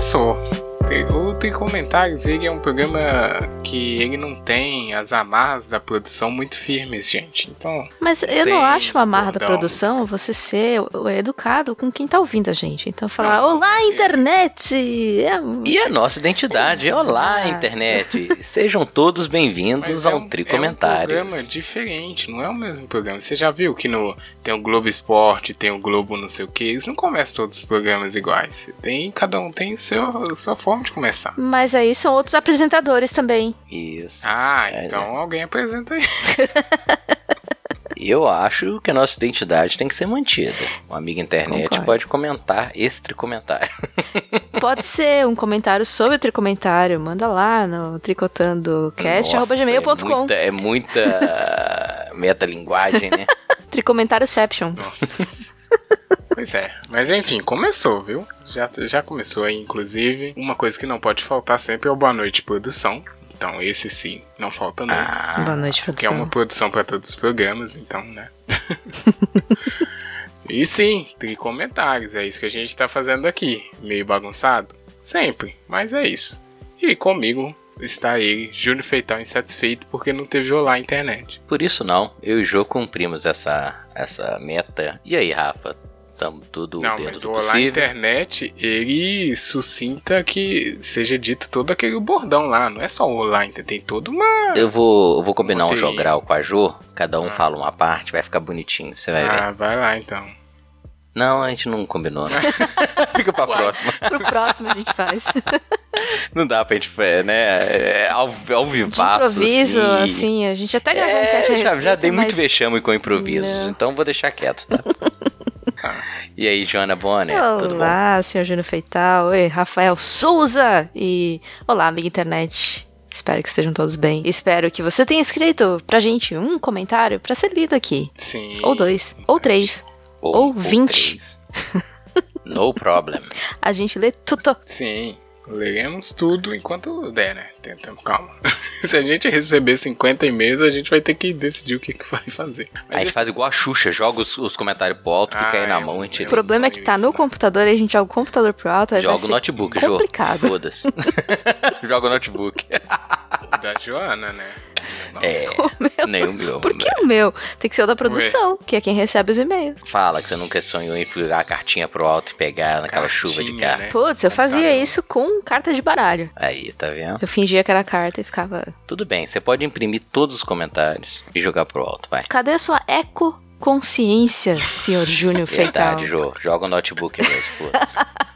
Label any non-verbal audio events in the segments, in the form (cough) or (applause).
começou. O Tem Comentários, ele é um programa que ele não tem as amarras da produção muito firmes, gente. Então. Mas eu não acho uma amarra da produção você ser educado com quem tá ouvindo a gente. Então falar, Não, olá, eu- internet! É, E a nossa identidade. Olá, Exato. internet. Sejam todos bem-vindos é ao um, Tri é um programa diferente, não é o mesmo programa. Você já viu que no, tem o Globo Esporte, tem o Globo não sei o que, eles não começam todos os programas iguais. Tem, cada um tem seu, sua forma de começar. Mas aí são outros apresentadores também. Isso. Ah, É, então alguém apresenta aí. (laughs) Eu acho que a nossa identidade tem que ser mantida. Um amigo internet Concordo. pode comentar este comentário. (laughs) Pode ser um comentário sobre o tricomentário. Manda lá no tricotandocast.gmail.com. É muita, é muita metalinguagem, né? (laughs) Tricomentárioception. Nossa. Pois é, mas enfim, começou, viu? Já, já começou aí, inclusive. Uma coisa que não pode faltar sempre é o Boa Noite Produção. Então, esse sim, não falta nunca. Ah, Boa noite, que é uma produção. produção para todos os programas, então, né? (laughs) e sim, tem comentários, é isso que a gente tá fazendo aqui. Meio bagunçado? Sempre, mas é isso. E comigo está ele, Júnior Feitão, insatisfeito porque não teve olá na internet. por isso não. Eu e o Jô cumprimos essa, essa meta. E aí, Rafa? Tamo tudo Não, mas o Olá? Internet, ele sucinta que seja dito todo aquele bordão lá. Não é só o Olá, tem toda uma. Eu vou, eu vou combinar um jogral com a Jo. Cada um Ah. fala uma parte, vai ficar bonitinho. Você vai ver. Ah, vai lá então. Não, a gente não combinou, né? (laughs) Fica pra próxima. Pro próximo a gente faz. (laughs) Não dá pra gente, é, né? É, ao, ao De vivaço. improviso, assim, a gente até gravou um É, cast a já, respeito, já dei muito mas... vexame com improvisos, Não. então vou deixar quieto, tá? (laughs) e aí, Joana Bonner? Olá, senhor Júnior Feital. Oi, Rafael Souza. E olá, amiga internet. Espero que estejam todos bem. Espero que você tenha escrito pra gente um comentário pra ser lido aqui. Sim. Ou dois, ou três. Ou 20. três. no problem. (laughs) A gente lê tudo. Sim. Leremos tudo enquanto der, né? Calma. (laughs) Se a gente receber 50 e-mails, a gente vai ter que decidir o que, que vai fazer. Mas Aí a gente esse- faz igual a Xuxa, joga os, os comentários pro alto, Ah, fica aí na é, mão e tira. O problema é que tá isso, no né? computador e a gente joga o computador pro alto. Joga o notebook, Jô. complicado. Foda-se. (laughs) Joga o notebook. da Joana, né? Não. É, (laughs) O meu. nem o meu. Por que o meu? Tem que ser o da produção, que é quem recebe os e-mails. Fala que você nunca sonhou em pegar a cartinha pro alto e pegar naquela chuva de Cartinha, carta. né? Putz, eu fazia Caramba. isso com carta de baralho. Aí, tá vendo? Eu fingia que era carta e ficava. Tudo bem, você pode imprimir todos os comentários e jogar pro alto, vai. Cadê a sua eco-consciência, senhor (laughs) Júnior Feital? Verdade, Jô. Joga o notebook mesmo. (laughs)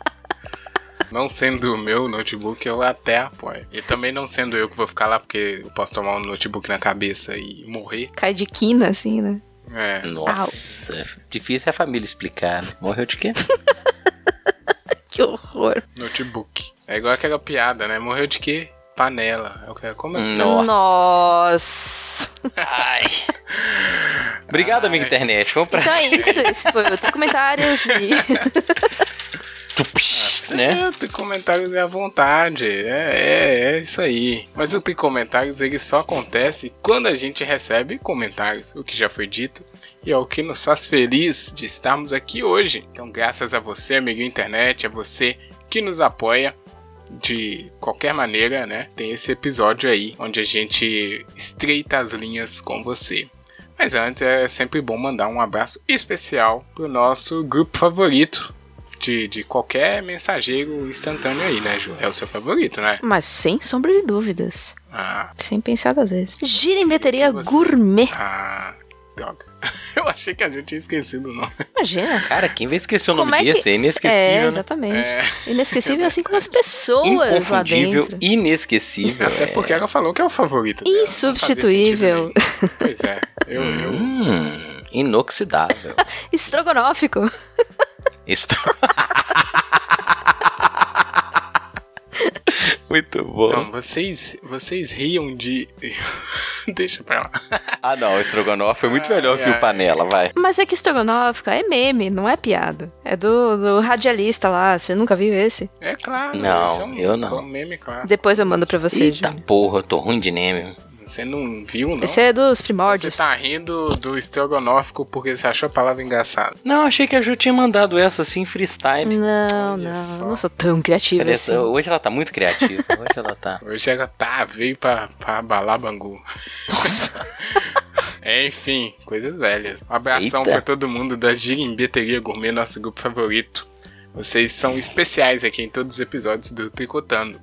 Não sendo o meu notebook, eu até apoio. E também não sendo eu que vou ficar lá, porque eu posso tomar um notebook na cabeça e morrer. Cai de quina, assim, né? É. Nossa, difícil é a família explicar, né? Morreu de quê? (laughs) Que horror. Notebook. É igual aquela piada, né? Morreu de quê? Panela. Como assim? Nossa. Ai. (laughs) Obrigado, amigo Ai. internet. Vamos pra Então é isso. Esse foi (laughs) (laughs) o Comentários e. Tups, É, né? tem comentários é à vontade. É, é, é isso aí. Mas o tem comentários ele só acontece quando a gente recebe comentários, o que já foi dito. E é o que nos faz feliz de estarmos aqui hoje. Então, graças a você, amigo internet, a você que nos apoia de qualquer maneira, né? Tem esse episódio aí onde a gente estreita as linhas com você. Mas antes é sempre bom mandar um abraço especial pro nosso grupo favorito de, de qualquer mensageiro instantâneo aí, né, Ju? É o seu favorito, né? Mas sem sombra de dúvidas. Ah, Sem pensar duas vezes. Gira em bateria gourmet. ah, droga. (laughs) Eu achei que a gente tinha esquecido o nome. Imagina. Cara, quem vai esquecer o Como nome é que- desse? É É, inesquecível, né? exatamente. É. Inesquecível assim como as (laughs) pessoas lá Inconfundível, dentro. inesquecível. Até porque ela falou que é o favorito. dela. Insubstituível. Pois é. Eu, eu, Hum, inoxidável. (laughs) Estrogonófico. Isso. (laughs) Muito bom. Então, vocês, vocês riam de. (laughs) Deixa pra lá. Ah, não, o estrogonofe foi muito melhor Ai, que o panela, vai. Mas é que estrogonófico é meme, não é piada. É do, do radialista lá. Você nunca viu esse? É claro. Não, esse é um, eu não. um meme, claro. Depois eu mando pra você, Eita porra, eu tô ruim de neme. Você não viu, não? Esse é dos primórdios. Você tá rindo do estrogonófico porque você achou a palavra engraçada. Não, achei que a Ju tinha mandado essa assim, freestyle. Não, Olha não, só. não sou tão criativa Cadê assim. Hoje ela tá muito criativa. (laughs) Hoje ela tá. Hoje ela tá, veio pra, pra abalar Bangu. Nossa. (laughs) Enfim, coisas velhas. Um abração Eita. pra todo mundo da Girimbeteria Gourmet, nosso grupo favorito. Vocês são especiais aqui em todos os episódios do Tricotando.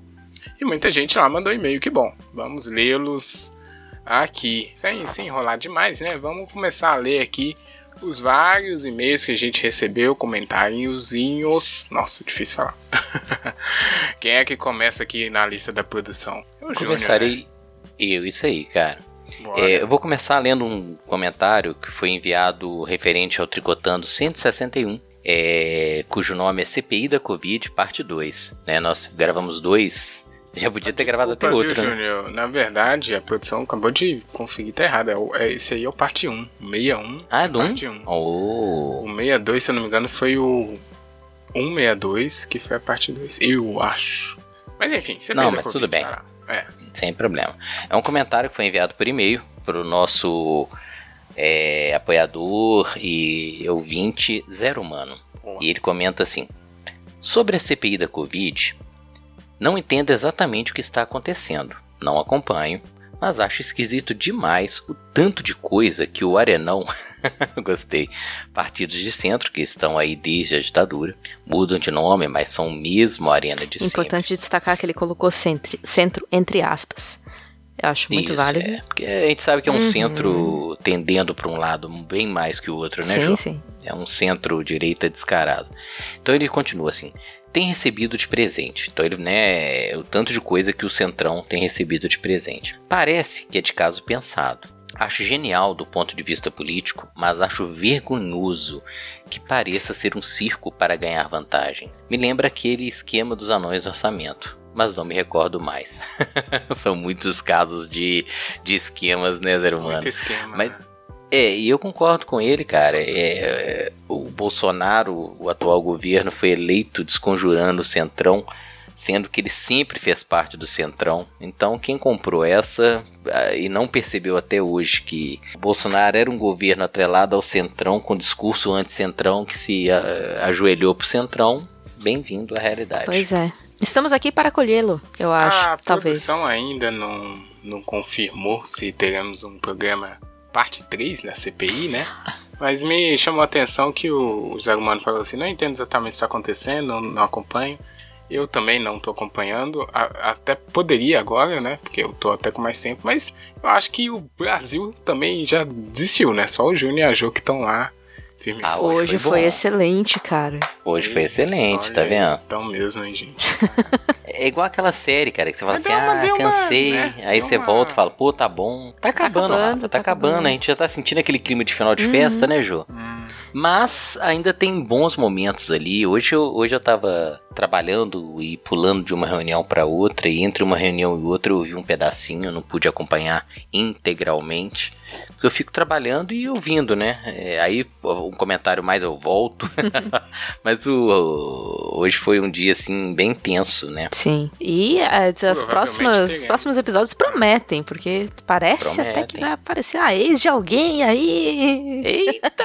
E muita gente lá mandou e-mail, que bom. Vamos lê-los aqui. Sem, sem enrolar demais, né? Vamos começar a ler aqui os vários e-mails que a gente recebeu, comentáriozinhos. Nossa, difícil falar. (laughs) Quem é que começa aqui na lista da produção? É o Júnior, Começarei. Eu, isso aí, cara. né? É, eu vou começar lendo um comentário que foi enviado referente ao Tricotando 161, é, cujo nome é CPI da Covid, parte 2. Né? Nós gravamos dois. Já podia ter gravado até Desculpa, outro, viu, né? Júnior? Na verdade, a produção acabou de conferir, tá errado. É, é- esse aí é o parte 1. O 61. Ah, é do 1? parte 1. Oh, O 62, se eu não me engano, foi o 162, que foi a parte 2. Eu acho. Mas enfim, você Não, mas tudo bem. É. sem problema. É um comentário que foi enviado por e-mail para o nosso é, apoiador e ouvinte Zero Humano. Boa. E ele comenta assim: Sobre a CPI da Covid, não entendo exatamente o que está acontecendo. Não acompanho, mas acho esquisito demais o tanto de coisa que o Arenão, (laughs) gostei, partidos de centro que estão aí desde a ditadura, mudam de nome, mas são o mesmo Arena de sempre. Importante destacar que ele colocou centro, centro entre aspas. Eu acho muito Isso, válido. É, porque a gente sabe que é um Uhum. centro tendendo para um lado bem mais que o outro, né, sim, João? sim. É um centro-direita descarado. Então ele continua assim: tem recebido de presente. Então ele, né, o tanto de coisa que o Centrão tem recebido de presente. Parece que é de caso pensado. Acho genial do ponto de vista político, mas acho vergonhoso que pareça ser um circo para ganhar vantagens. Me lembra aquele esquema dos anões do orçamento, mas não me recordo mais. (laughs) São muitos casos de, de esquemas, né, Humano? Muito esquema. Mas- né? É, e eu concordo com ele, cara. É, é, o Bolsonaro, o atual governo, foi eleito desconjurando o Centrão, sendo que ele sempre fez parte do Centrão. Então, quem comprou essa ah, e não percebeu até hoje que Bolsonaro era um governo atrelado ao Centrão, com discurso anti-Centrão, que se ah, ajoelhou pro Centrão, bem-vindo à realidade. Pois é. Estamos aqui para acolhê-lo, eu acho. a talvez. produção ainda não, não confirmou se teremos um programa parte 3 da CPI, né? Mas me chamou a atenção que o, Zé Humano falou assim: não entendo exatamente o que está acontecendo, não, não acompanho. Eu também não estou acompanhando, a- até poderia agora, né? Porque eu tô até com mais tempo, mas eu acho que o Brasil também já desistiu, né? Só o Júnior e a Jo que estão lá firme Ah. Hoje foi foi, excelente, cara. Hoje foi excelente, Olha tá vendo? Então mesmo, hein, gente. (laughs) É igual aquela série, cara, que você fala Mas assim, uma- ah, deu uma, cansei. né, Aí deu você uma- volta e fala, pô, tá bom. Tá acabando, acabando, Rafa, tá, tá acabando. acabando. A gente já tá sentindo aquele clima de final de festa, né, Jô? Hum, Mas ainda tem bons momentos ali. Hoje eu, hoje eu tava trabalhando e pulando de uma reunião pra outra, e entre uma reunião e outra eu vi um pedacinho, eu não pude acompanhar integralmente. Porque eu fico trabalhando e ouvindo, né? É, aí um comentário mais eu volto. (laughs) Mas o, o- hoje foi um dia assim bem tenso, né? Sim. E eh, as Provavelmente próximas, os próximos episódios prometem, porque parece até que Prometem. vai aparecer a ex de alguém aí. Eita!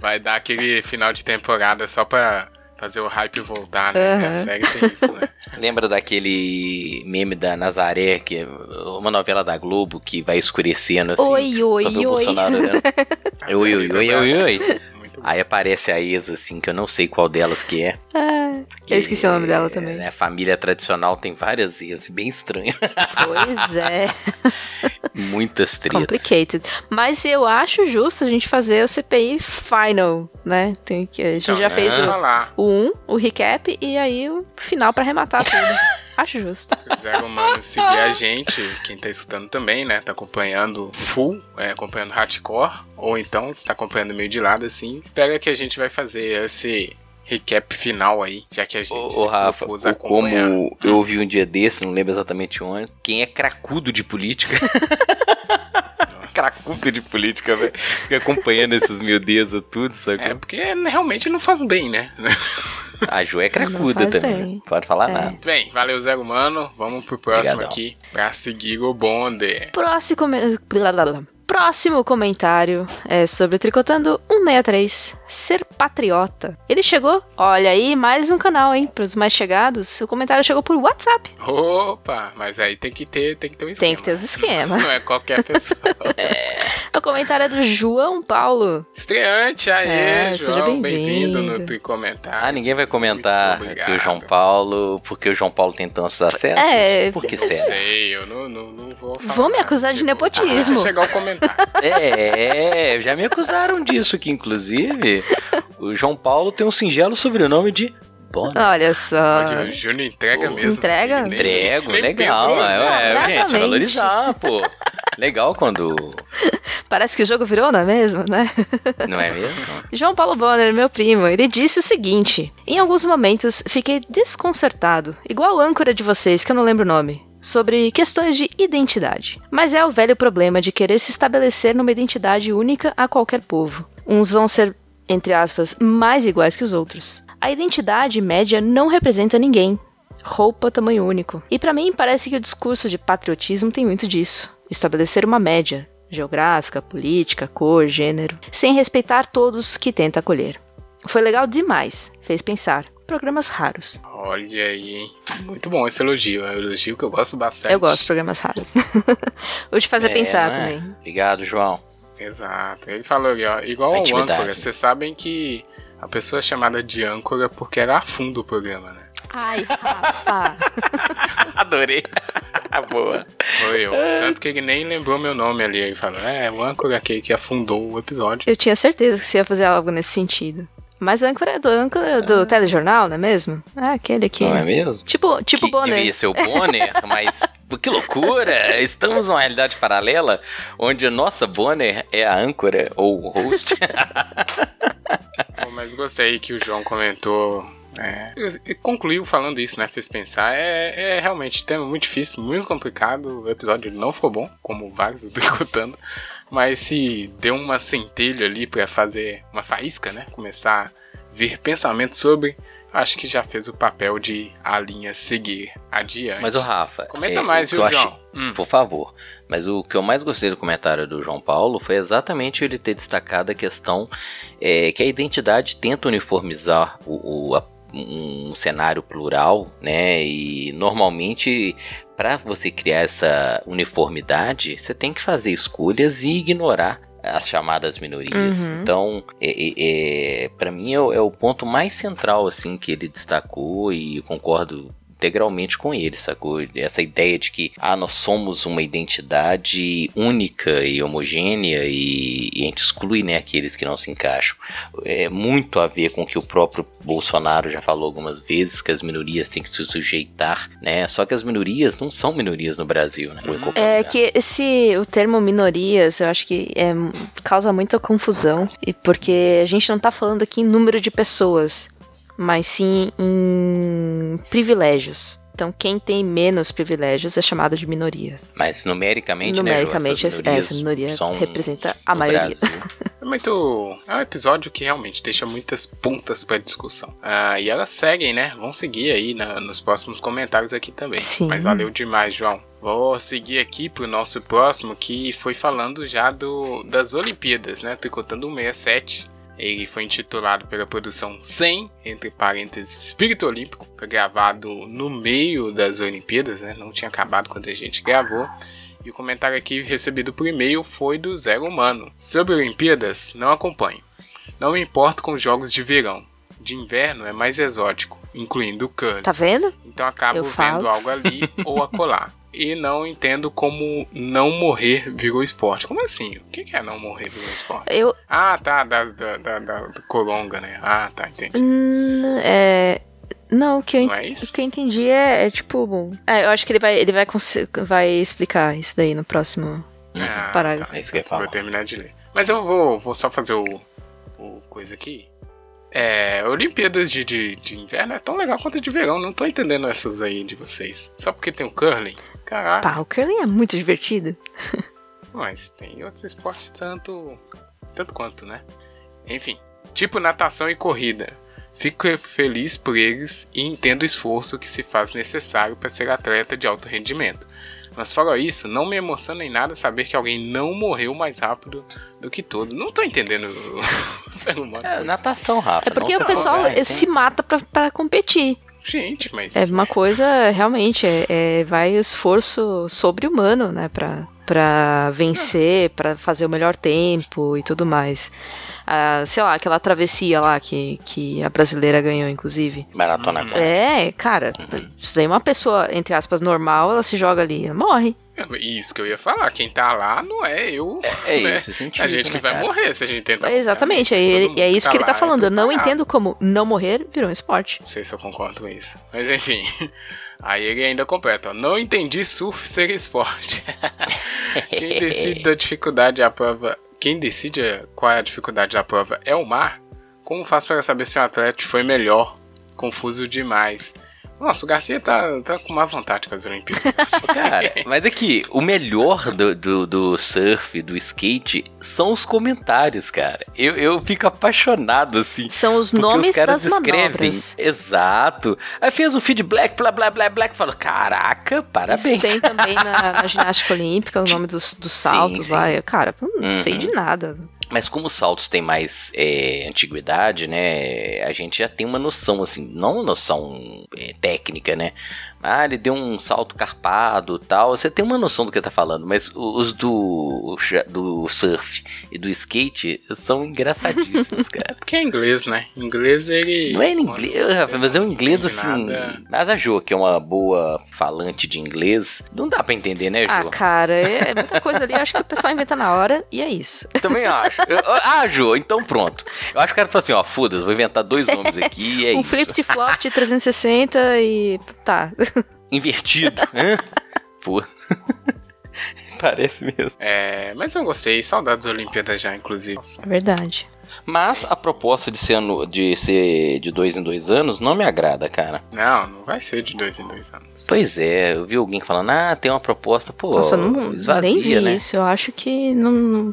Vai dar aquele final de temporada só pra fazer o hype voltar, né? Aham. A série tem isso, né? (laughs) Lembra daquele meme da Nazaré, que é uma novela da Globo que vai escurecendo assim? Oi, oi, só vê o oi. Bolsonaro olhando. (laughs) oi, oi, oi, oi, oi. Aí aparece a ex, assim, que eu não sei qual delas que é. Ah, eu esqueci o nome dela É, também. né, família tradicional tem várias ex, bem estranhas. Pois é, (laughs) Muitas tretas. complicated. Mas eu acho justo a gente fazer o CPI final, né? Tem que, a gente Então, já né, fez o, o 1, o recap, e aí o final pra arrematar tudo. (laughs) acho justo. Se quiser, humano, seguir a gente, quem tá escutando também, né? Tá acompanhando full, é, acompanhando hardcore, ou então se tá acompanhando meio de lado, assim, espera que a gente vai fazer esse recap final aí, já que a gente Ô, se ô, Rafa, propôs o a acompanhar. como eu ouvi um dia desse, não lembro exatamente onde, quem é cracudo de política. (laughs) cracudo de política, velho, fica acompanhando esses miudezas tudo, É sacou? porque realmente não faz bem, né? A Ju é cracuda também. bem. Não pode falar É. nada. Bem, valeu, Zé Humano. Vamos pro próximo Obrigadão. aqui pra seguir o bonde. Próximo, Próximo comentário é sobre o Tricotando 163, ser patriota. Ele chegou, olha aí, mais um canal, hein, pros mais chegados. O comentário chegou por WhatsApp. Opa, mas aí tem que ter, tem que ter um esquema. Tem que ter os esquemas. (laughs) Não é qualquer pessoa. (laughs) O comentário é do João Paulo. Estreante, aê, É, João, bem-vindo. bem-vindo no Tricomentário. Ah, ninguém vai comentar que o João. Paulo, porque o João Paulo tem tantos acessos. É, Por que Não será? sei, eu não, não, não vou falar. Vão me acusar de nepotismo. Deixa chegar o comentário. É, já me acusaram disso, que inclusive o João Paulo tem um singelo sobrenome de Bonner. Olha só. O Júnior entrega Pô, mesmo. entrega? Nem- Entrego, nem legal. É, é, gente, valorizar, pô. Legal quando. (laughs) Parece que o jogo virou, não é mesmo, né? Não é mesmo? João Paulo Bonner, meu primo, ele disse o seguinte: Em alguns momentos fiquei desconcertado, igual a âncora de vocês, que eu não lembro o nome, sobre questões de identidade. Mas é o velho problema de querer se estabelecer numa identidade única a qualquer povo. Uns vão ser, entre aspas, mais iguais que os outros. A identidade média não representa ninguém. Roupa tamanho único. E pra mim parece que o discurso de patriotismo tem muito disso. Estabelecer uma média, geográfica, política, cor, gênero, sem respeitar todos que tenta acolher. Foi legal demais, fez pensar. Programas raros. Olha aí, hein? Muito bom esse elogio. É um elogio que eu gosto bastante. Eu gosto de programas raros. (laughs) Vou te fazer É, pensar é? também. Obrigado, João. Exato. Ele falou ali, ó, igual A ao âncora. Vocês sabem que a pessoa é chamada de âncora porque ela afunda o programa, né? Ai, Rafa. (laughs) Adorei. (laughs) Boa. Foi eu. Tanto que ele nem lembrou meu nome ali. Ele falou, é, o âncora aquele que afundou o episódio. Eu tinha certeza que você ia fazer algo nesse sentido. Mas âncora é do âncora do telejornal, não é mesmo? É aquele que. Não é mesmo? Tipo, tipo que Bonner. Devia ser o Bonner, (laughs) mas que loucura! Estamos numa realidade paralela onde a nossa Bonner é a âncora ou o host. (laughs) Bom, mas gostei que o João comentou. É, e concluiu falando isso, né? Fez pensar. É, é realmente tema muito difícil, muito complicado. O episódio não ficou bom, como vários eu tô (laughs) escutando. Mas se deu uma centelha ali pra fazer uma faísca, né? Começar a ver pensamentos sobre. Acho que já fez o papel de a linha seguir adiante. mas o Rafa. Comenta é, mais, viu, João? achei- Hum. Por favor. Mas o que eu mais gostei do comentário do João Paulo foi exatamente ele ter destacado a questão é, que a identidade tenta uniformizar o, o- a- um cenário plural, né? E normalmente para você criar essa uniformidade, você tem que fazer escolhas e ignorar as chamadas minorias. Uhum. Então, é, é, para mim é, o- é o ponto mais central assim que ele destacou e concordo integralmente com ele, sacou? Essa ideia de que ah, nós somos uma identidade única e homogênea e, e a gente exclui né, aqueles que não se encaixam. É muito a ver com o que o próprio Bolsonaro já falou algumas vezes, que as minorias têm que se sujeitar, né? Só que as minorias não são minorias no Brasil, né? Qualquer É que esse o termo minorias, eu acho que é, causa muita confusão, e porque a gente não tá falando aqui em número de pessoas, mas sim em privilégios. Então, quem tem menos privilégios é chamado de minorias. Mas numericamente, Numericamente, né, Ju, essa- essa minoria são representa a maioria. Brasil. É muito. É um episódio que realmente deixa muitas pontas pra discussão. Ah, e elas seguem, né? Vão seguir aí na- nos próximos comentários aqui também. Sim. Mas valeu demais, João. Vou seguir aqui pro nosso próximo, que foi falando já do, das Olimpíadas, né? Tricotando 167. Ele foi intitulado pela produção 100, entre parênteses, Espírito Olímpico. Foi gravado no meio das Olimpíadas, né? Não tinha acabado quando a gente gravou. E o comentário aqui recebido por e-mail foi do Zero Humano. Sobre Olimpíadas, não acompanho. Não me importo com jogos de verão. De inverno é mais exótico, incluindo o curling. Tá vendo? Então acabo vendo algo ali ou acolá. (laughs) E não entendo como não morrer virou esporte. Como assim? O que é não morrer virou esporte? Eu. Ah, tá, da, da, da, da- do Coronga, né? Ah, tá, entendi. hum, é. Não, o que eu, Não é o que eu entendi é, é tipo. É, eu acho que ele vai, ele vai, cons- vai explicar isso daí no próximo. Ah, parágrafo. tá. É isso que eu ia Vou terminar de ler. Mas eu vou, vou só fazer o, o coisa aqui. É, Olimpíadas de, de, de inverno é tão legal quanto de verão. Não tô entendendo essas aí de vocês. Só porque tem o curling? Caraca. Pá, o curling é muito divertido. (laughs) Mas tem outros esportes tanto. tanto quanto, né? Enfim. Tipo natação e corrida. Fico feliz por eles e entendo o esforço que se faz necessário para ser atleta de alto rendimento. Mas fora isso, não me emociona em nada saber que alguém não morreu mais rápido do que todos. Não tô entendendo o (laughs) ser humano. É, natação, Rafa. É porque o pessoal vai, se mata pra, pra competir. Gente, mas. É uma coisa, realmente, é, é- vai o esforço sobre-humano, né? Pra, pra vencer, pra fazer o melhor tempo e tudo mais. Ah, sei lá, aquela travessia lá que, que a brasileira ganhou, inclusive. Maratona Uhum. quântica. É, cara, isso daí é uma pessoa, entre aspas, normal, ela se joga ali, ela morre. É Isso que eu ia falar. Quem tá lá não é eu. É né? isso, sentido, A gente que né, vai cara? morrer se a gente tentar. Exatamente, Mas é, ele- é isso que ele tá lá é falando. Eu não entendo como não morrer virou um esporte. Não sei se eu concordo com isso. Mas enfim. Aí ele ainda completa, ó. Não entendi surf ser esporte. (laughs) Quem decide da dificuldade da prova. Quem decide qual é a dificuldade da prova é o mar? Como faz para saber se um atleta foi melhor? Confuso demais. Nossa, o Garcia tá, tá com má vontade com as Olimpíadas. Cara, mas é que o melhor do, do, do surf, do skate, são os comentários, cara. Eu, eu fico apaixonado, assim. São os nomes os caras das escrevem. manobras. Exato. Aí fez um feed black, blá blá blá black. Fala, caraca, parabéns. Isso tem também na, na (laughs) ginástica olímpica, o nome dos, dos saltos sim. lá. Eu, Cara, não Uhum. sei de nada. Mas como os saltos têm mais é, antiguidade, né? A gente já tem uma noção, assim, não uma noção é, técnica, né? Ah, ele deu um salto carpado tal. Você tem uma noção do que tá falando, mas os do, do surf e do skate são engraçadíssimos, (laughs) cara. Porque é inglês, né? Inglês ele. Não é em inglês, Rafa, mas é um inglês assim. nada. Mas a Jo, que é uma boa falante de inglês, não dá pra entender, né, Jo? Ah, cara, é muita coisa ali. Eu acho que o pessoal inventa na hora e é isso. Também acho. Eu- ah, Jo, então pronto. Eu acho que o cara falou assim: ó, foda-se, vou inventar dois nomes aqui e é um isso. flip de flop de 360 e. Tá. Invertido. Hã? (laughs) Pô. Parece mesmo. É, mas eu gostei. Saudades Olimpíadas já, inclusive. É verdade. Mas a proposta de ser, anu- de ser de dois em dois anos não me agrada, cara. Não, não vai ser de dois em dois anos. Pois é, eu vi alguém falando, ah, tem uma proposta, pô, Nossa, eu não, esvazia, nem vi né? isso. Eu acho que não.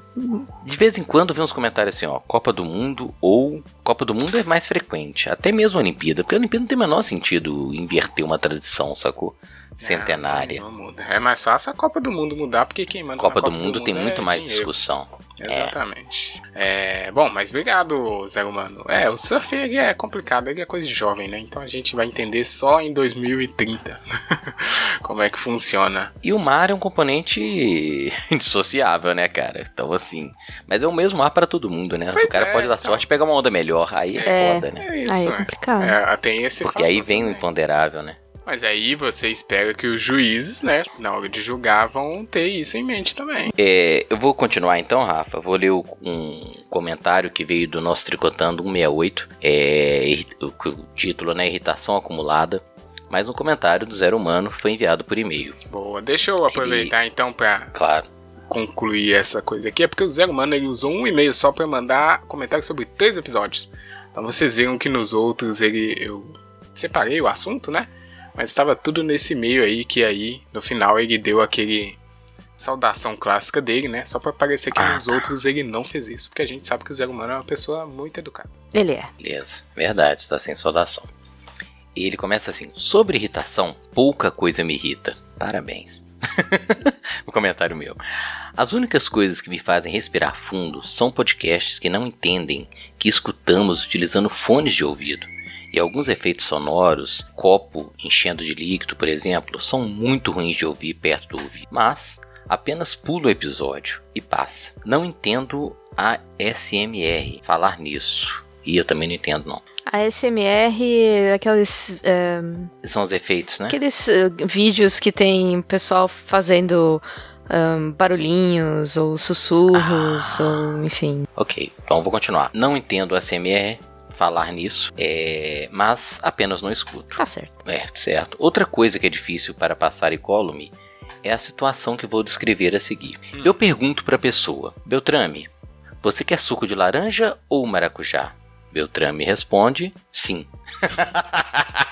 De vez em quando vem uns comentários assim, ó, Copa do Mundo ou Copa do Mundo é mais frequente, até mesmo a Olimpíada, porque a Olimpíada não tem o menor sentido inverter uma tradição, sacou? Centenária. Não, não muda. É mais fácil a Copa do Mundo mudar, porque quem manda Copa na do Mundo tem é muito mais dinheiro. discussão. Exatamente. É, bom, mas obrigado, Zé Humano. É, o surf ele é complicado, ele é coisa de jovem, né? Então a gente vai entender só em 2030 (laughs) como é que funciona. E o mar é um componente (laughs) indissociável, né, cara? Então, assim. Mas é o mesmo mar pra todo mundo, né? Pois o cara é, pode dar então. sorte e pegar uma onda melhor. Aí é, É. foda, né? É Aí isso, é é. complicado. É, tem esse Porque aí vem o também. imponderável, né? Mas aí você espera que os juízes, né, na hora de julgar, vão ter isso em mente também. É, eu vou continuar então, Rafa. Vou ler um comentário que veio do nosso Tricotando 168. É, o, o título, né? Irritação acumulada. Mas um comentário do Zero Humano foi enviado por e-mail. Boa, deixa eu aproveitar então pra Claro. concluir essa coisa aqui. É porque o Zero Mano ele usou um e-mail só pra mandar comentário sobre três episódios. Então vocês viram que nos outros ele eu separei o assunto, né? Mas estava tudo nesse e-mail aí que aí no final ele deu aquele saudação clássica dele, né? Só pra parecer que Ah, nos tá. outros ele não fez isso, porque a gente sabe que o Zero Mano é uma pessoa muito educada. Ele é. Beleza, verdade, tá sem saudação. E ele começa assim: Sobre irritação, pouca coisa me irrita. Parabéns. (laughs) o comentário meu. As únicas coisas que me fazem respirar fundo são podcasts que não entendem que escutamos utilizando fones de ouvido. E alguns efeitos sonoros, copo enchendo de líquido, por exemplo, são muito ruins de ouvir perto do ouvido. Mas apenas pulo o episódio e passa. Não entendo a SMR falar nisso. E eu também não entendo, não. A SMR, aqueles, é, São os efeitos, né? aqueles eh, vídeos que tem pessoal fazendo ahn, barulhinhos ou sussurros, Ah. ou enfim. Ok, então vou continuar. Não entendo a SMR falar nisso, é, mas apenas não escuto. Tá certo. É, certo. Outra coisa que é difícil para passar incólume é a situação que vou descrever a seguir. Eu pergunto para a pessoa: Beltrame, você quer suco de laranja ou maracujá? Beltrame responde: sim. (laughs)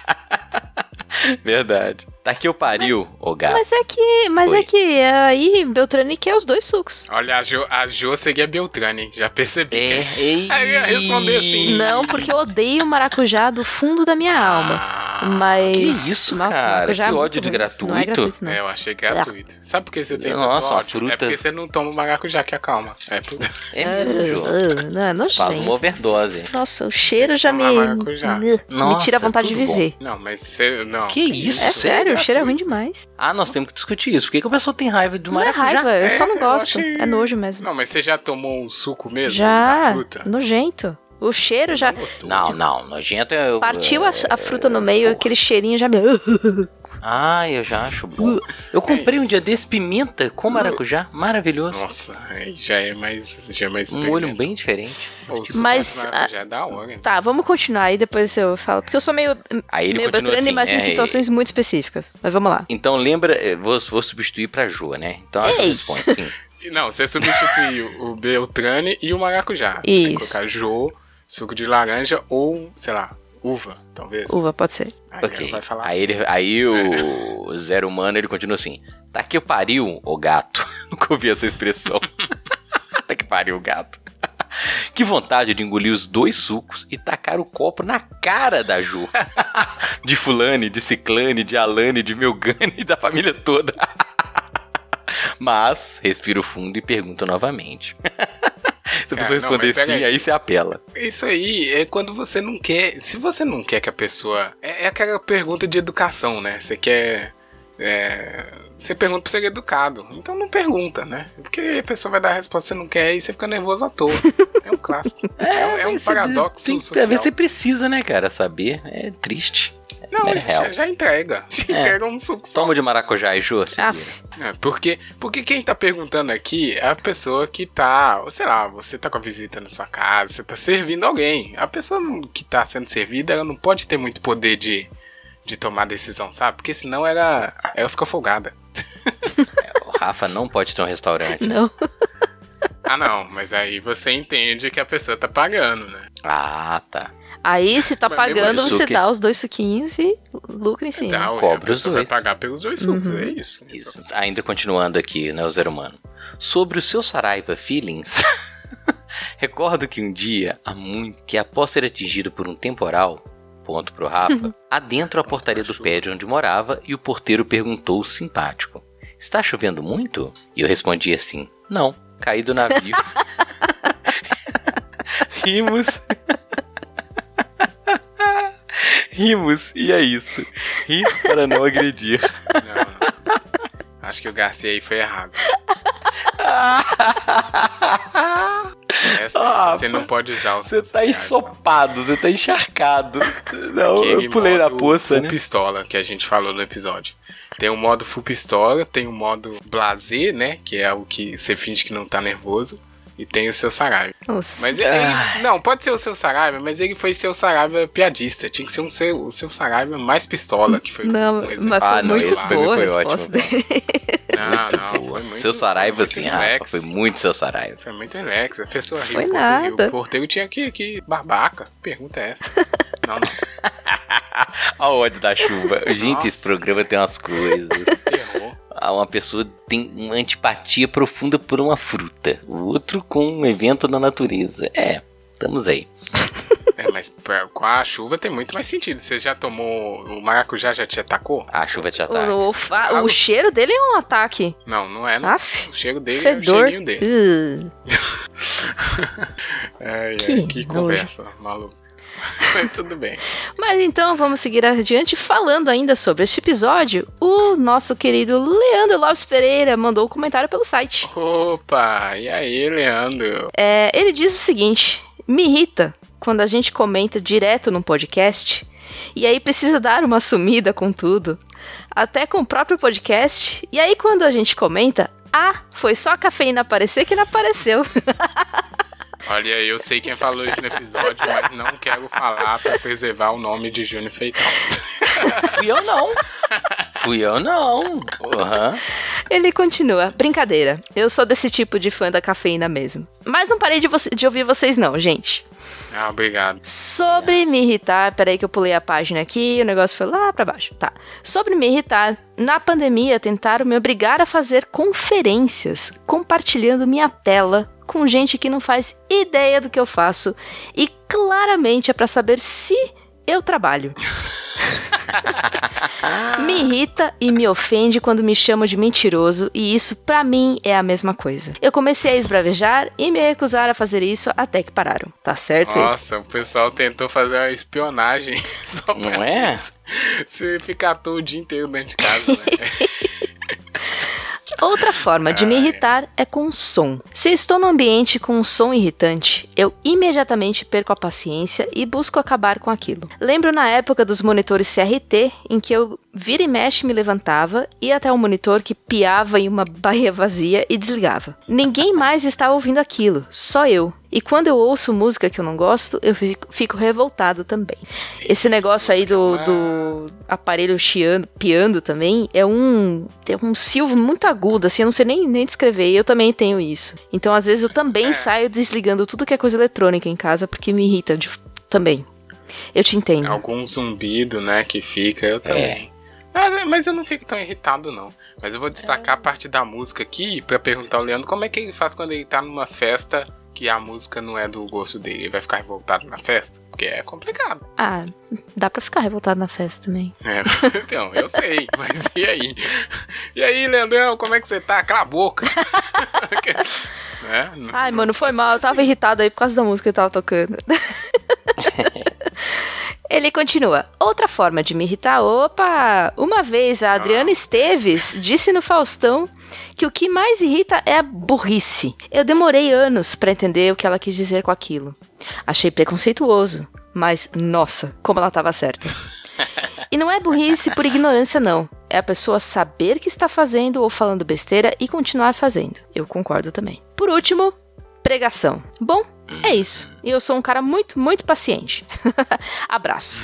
(laughs) Verdade. Tá aqui o pariu, ô gato. Mas é que. Mas Oi. é que aí Beltrame quer os dois sucos. Olha, a Jo, a jo seria Beltrane, já percebi. É, ei. (laughs) Aí eu ia responder assim. Não, porque eu odeio maracujá do fundo da minha alma. Ah, Mas. Que isso, nossa, cara? maracujá Que é ódio de ruim. Não é gratuito. gratuito, não. É, eu achei gratuito. Sabe por que você tem Nossa, tanto uma ódio? fruta- É porque você não toma maracujá que acalma. É por... É mesmo. (laughs) Ah, Não, é Faz uma overdose. Nossa, o cheiro já me. maracujá. me Nossa, tira a vontade de tudo bom. viver. Não, mas você... Não. Que isso? É sério, o cheiro é ruim gratuito. demais. Ah, nós temos que discutir isso. Por que, que a pessoa tem raiva do Não é maracujá? raiva, eu só É, não gosto. achei- É nojo mesmo. Não, mas você já tomou um suco mesmo da Já, fruta? nojento. O cheiro já. Não? Não, nojento é. Partiu a, é- a fruta no meio, forte. aquele cheirinho já me. (laughs) Ah, eu já acho bom. Eu comprei um dia desse pimenta com maracujá, maravilhoso. Nossa, aí já é mais... Já é mais Um molho experimento. bem diferente. O suco Mas, maracujá é da hora. Tá, vamos continuar aí, depois eu falo. Porque eu sou meio, Aí ele meio Beltrane, assim. mas em é, situações muito específicas. Mas vamos lá. Então lembra, eh, vou, vou substituir pra Jo, né? Então ela responde sim. (laughs) Não, você substituiu o Beltrane e o maracujá. Tem que Isso. colocar jo, suco de laranja ou, sei lá, uva, talvez. Uva, pode ser. Aí ok. ela vai falar Aí, assim. ele, aí o (laughs) zero humano ele continua assim. Tá que pariu, ô gato. (laughs) Nunca ouvi essa expressão. (laughs) tá que pariu, gato. Que vontade de engolir os dois sucos e tacar o copo na cara da Ju. De fulane, de ciclane, de alane, de melgane e da família toda. Mas, respiro fundo e pergunto novamente. Se a pessoa Ah, não, responder sim, aí. aí você apela. Isso aí é quando você não quer. Se você não quer que a pessoa. É, é aquela pergunta de educação, né? Você quer. é, você pergunta pra ser educado. Então não pergunta, né? Porque a pessoa vai dar a resposta que você não quer e você fica nervoso à toa. É um clássico. (laughs) É, é um você paradoxo tem- social. Às vezes você precisa, né, cara, saber. É triste. Não, é já, já entrega. (laughs) Já É. entrega um suco só. Toma de maracujá e se Ah. É, porque, porque quem tá perguntando aqui é a pessoa que tá, sei lá, você tá com a visita na sua casa, você tá servindo alguém. A pessoa que tá sendo servida, ela não pode ter muito poder de, de tomar decisão, sabe? Porque senão ela, ela fica folgada. (laughs) O Rafa não pode ter um restaurante. Não. Ah, não, mas aí você entende que a pessoa tá pagando, né? Ah, tá. Aí, se tá Mas pagando, você o que- dá os dois suquinhos e lucra em cima. Então, cobra os vai dois. pagar pelos dois sucos, Uhum. é isso. Isso. Ainda continuando aqui, né, o ser humano. Sobre o seu Saraiva Feelings, (laughs) recordo que um dia, há muito, que após ser atingido por um temporal, ponto pro Rafa, (laughs) adentro a portaria do prédio onde morava e o porteiro perguntou simpático: Está chovendo muito? E eu respondi assim: Não, caí do navio. (laughs) Rimos. Rimos, e é isso. Ri para não agredir. Não, não. Acho que o Garcia aí foi errado. Essa, Ah, você não pode usar o Você tá ensopado, você tá encharcado. (laughs) Não, Aquele eu pulei na poça, full né? pistola que a gente falou no episódio. Tem o modo full pistola, tem o modo blazer, né? Que é o que você finge que não tá nervoso. E tem o seu Saraiva. Nossa. Mas ele, ele- Ai. não, pode ser o seu Saraiva, mas ele foi seu Saraiva piadista. Tinha que ser um seu, o seu Saraiva mais pistola, que foi Não, um mas foi Ah, não, muito boa a foi resposta ótimo, dele. Não, não, foi muito seu Saraiva, assim, Rafa, relax. foi muito seu Saraiva. Foi muito relax. A pessoa riu, Foi o porteiro riu. nada. O porteiro tinha que, que babaca. Pergunta é essa. (laughs) Não, não. (laughs) A ódio da chuva. Gente, Nossa. esse programa tem umas coisas. Terror. Ah, Uma pessoa tem uma antipatia profunda por uma fruta, o outro com um evento na natureza. É, estamos aí. (laughs) É, mas com a chuva tem muito mais sentido. Você já tomou. O maracujá já te atacou? A chuva te O, ataca. o fa- o cheiro dele é um ataque. Não, não é. Não. Aff, O cheiro dele é o fedor. cheirinho dele. Uh. (laughs) Ai, ai, Que que, conversa, maluco. (laughs) Mas tudo bem. Mas então vamos seguir adiante falando ainda sobre este episódio. O nosso querido Leandro Lopes Pereira mandou um comentário pelo site. Opa, e aí, Leandro? É, ele diz o seguinte: me irrita quando a gente comenta direto no podcast e aí precisa dar uma sumida com tudo, até com o próprio podcast. E aí quando a gente comenta, ah, foi só a cafeína aparecer que não apareceu. (laughs) Olha, eu sei quem falou isso no episódio, mas não quero falar pra preservar o nome de Júnior Feitão. Fui eu não. Fui eu não. Aham. Ele continua. Brincadeira. Eu sou desse tipo de fã da cafeína mesmo. Mas não parei de, de ouvir vocês, não, gente. Ah, obrigado. Sobre me irritar, peraí que eu pulei a página aqui, o negócio foi lá pra baixo. Tá. Sobre me irritar, na pandemia tentaram me obrigar a fazer conferências compartilhando minha tela com gente que não faz ideia do que eu faço e claramente é para saber se eu trabalho. (laughs) me irrita e me ofende quando me chamam de mentiroso, e isso para mim é a mesma coisa. Eu comecei a esbravejar e me recusar a fazer isso até que pararam. Tá certo? Nossa, o pessoal tentou fazer uma espionagem (laughs) só pra Não é? Você ficar todo o dia inteiro dentro de casa, né? (laughs) Outra forma de me irritar é com som. Se estou no ambiente com um som irritante, eu imediatamente perco a paciência e busco acabar com aquilo. Lembro na época dos monitores CRT, em que eu vira e mexe me levantava, ia até o um monitor que piava em uma baía vazia e desligava. Ninguém mais estava ouvindo aquilo, só eu. E quando eu ouço música que eu não gosto, eu fico, fico revoltado também. Esse negócio aí do, do aparelho chiando, piando também é um, é um silvo muito agudo, assim, eu não sei nem, nem descrever. Eu também tenho isso. Então, às vezes, eu também é. saio desligando tudo que é coisa eletrônica em casa, porque me irrita de, também. Eu te entendo. Algum zumbido, né, que fica, eu também. É. Ah, mas eu não fico tão irritado, não. Mas eu vou destacar é. a parte da música aqui para perguntar ao Leandro como é que ele faz quando ele tá numa festa que a música não é do gosto dele. Ele vai ficar revoltado na festa? Porque é complicado. Ah, dá pra ficar revoltado na festa também. É, (laughs) então, eu sei, mas e aí? E aí, Leandrão, como é que você tá? Cala a boca. (laughs) (laughs) é, não, Ai, não mano, foi mal. Eu tava irritado aí por causa da música que tava tocando. Ele continua. Outra forma de me irritar. Opa! Uma vez a Adriana ah. Esteves disse no Faustão que o que mais irrita é a burrice. Eu demorei anos para entender o que ela quis dizer com aquilo. Achei preconceituoso, mas nossa, como ela estava certa. E não é burrice por ignorância, não. É a pessoa saber que está fazendo ou falando besteira e continuar fazendo. Eu concordo também. Por último, pregação. Bom, é isso. E eu sou um cara muito, muito paciente. (laughs) Abraço.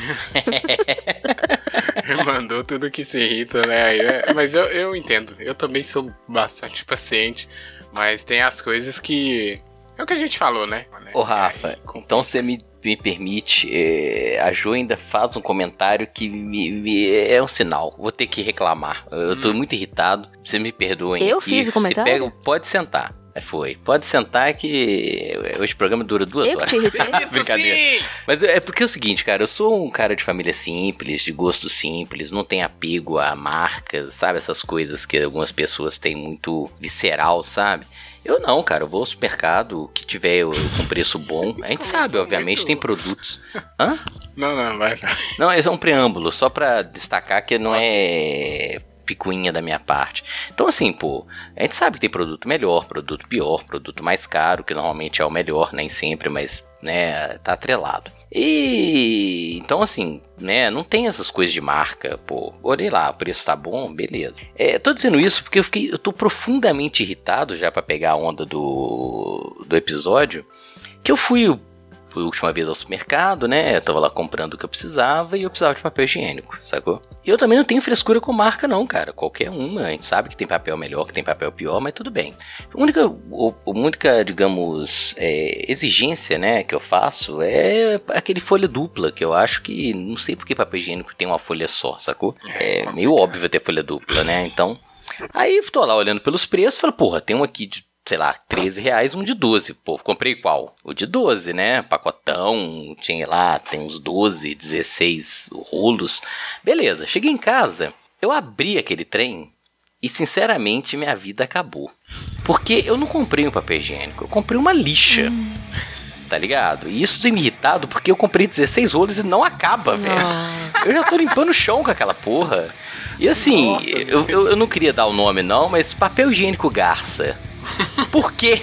(laughs) Mandou tudo que se irrita, né? É, mas eu, eu entendo. Eu também sou bastante paciente. Mas tem as coisas que. É o que a gente falou, né? Ô, Rafa, é, então você me, me permite. É, a Jo ainda faz um comentário que me, me, é um sinal. Vou ter que reclamar. Eu hum. tô muito irritado. Você me perdoem. Eu fiz o comentário? Pega, pode sentar. É, foi. Pode sentar que hoje o programa dura duas eu horas. Que (laughs) Brincadeira. Mas é porque é o seguinte, cara, eu sou um cara de família simples, de gosto simples, não tenho apego a marcas, sabe? Essas coisas que algumas pessoas têm muito visceral, sabe? Eu não, cara, eu vou ao supermercado, que tiver com preço bom. A gente sabe, obviamente, tem produtos. (laughs) Hã? Não, não, vai. Não, esse é um preâmbulo, só pra destacar que não é picuinha da minha parte. Então, assim, pô, a gente sabe que tem produto melhor, produto pior, produto mais caro, que normalmente é o melhor, nem sempre, mas, né, tá atrelado. E então assim, né, não tem essas coisas de marca, pô. Olhei lá, o preço tá bom, beleza. É, tô dizendo isso porque eu fiquei, eu tô profundamente irritado já para pegar a onda do do episódio, que eu fui a última vez ao supermercado, né? Eu tava lá comprando o que eu precisava e eu precisava de papel higiênico, sacou? E eu também não tenho frescura com marca, não, cara. Qualquer uma. A gente sabe que tem papel melhor, que tem papel pior, mas tudo bem. A única, a única digamos, é, exigência, né, que eu faço é aquele folha dupla, que eu acho que. Não sei porque papel higiênico tem uma folha só, sacou? É, é meio óbvio ter folha dupla, né? Então. Aí tô lá olhando pelos preços e falo, porra, tem um aqui de sei lá, 13 reais, um de 12. Pô, comprei qual? O de 12, né? Pacotão, tinha lá, tem uns 12, 16 rolos. Beleza, cheguei em casa, eu abri aquele trem e sinceramente minha vida acabou. Porque eu não comprei um papel higiênico, eu comprei uma lixa. Hum. Tá ligado? E isso tem me irritado porque eu comprei 16 rolos e não acaba, velho. Eu já tô limpando o chão com aquela porra. E assim, Nossa, eu, eu, eu, não queria dar o nome não, mas papel higiênico Garça por quê?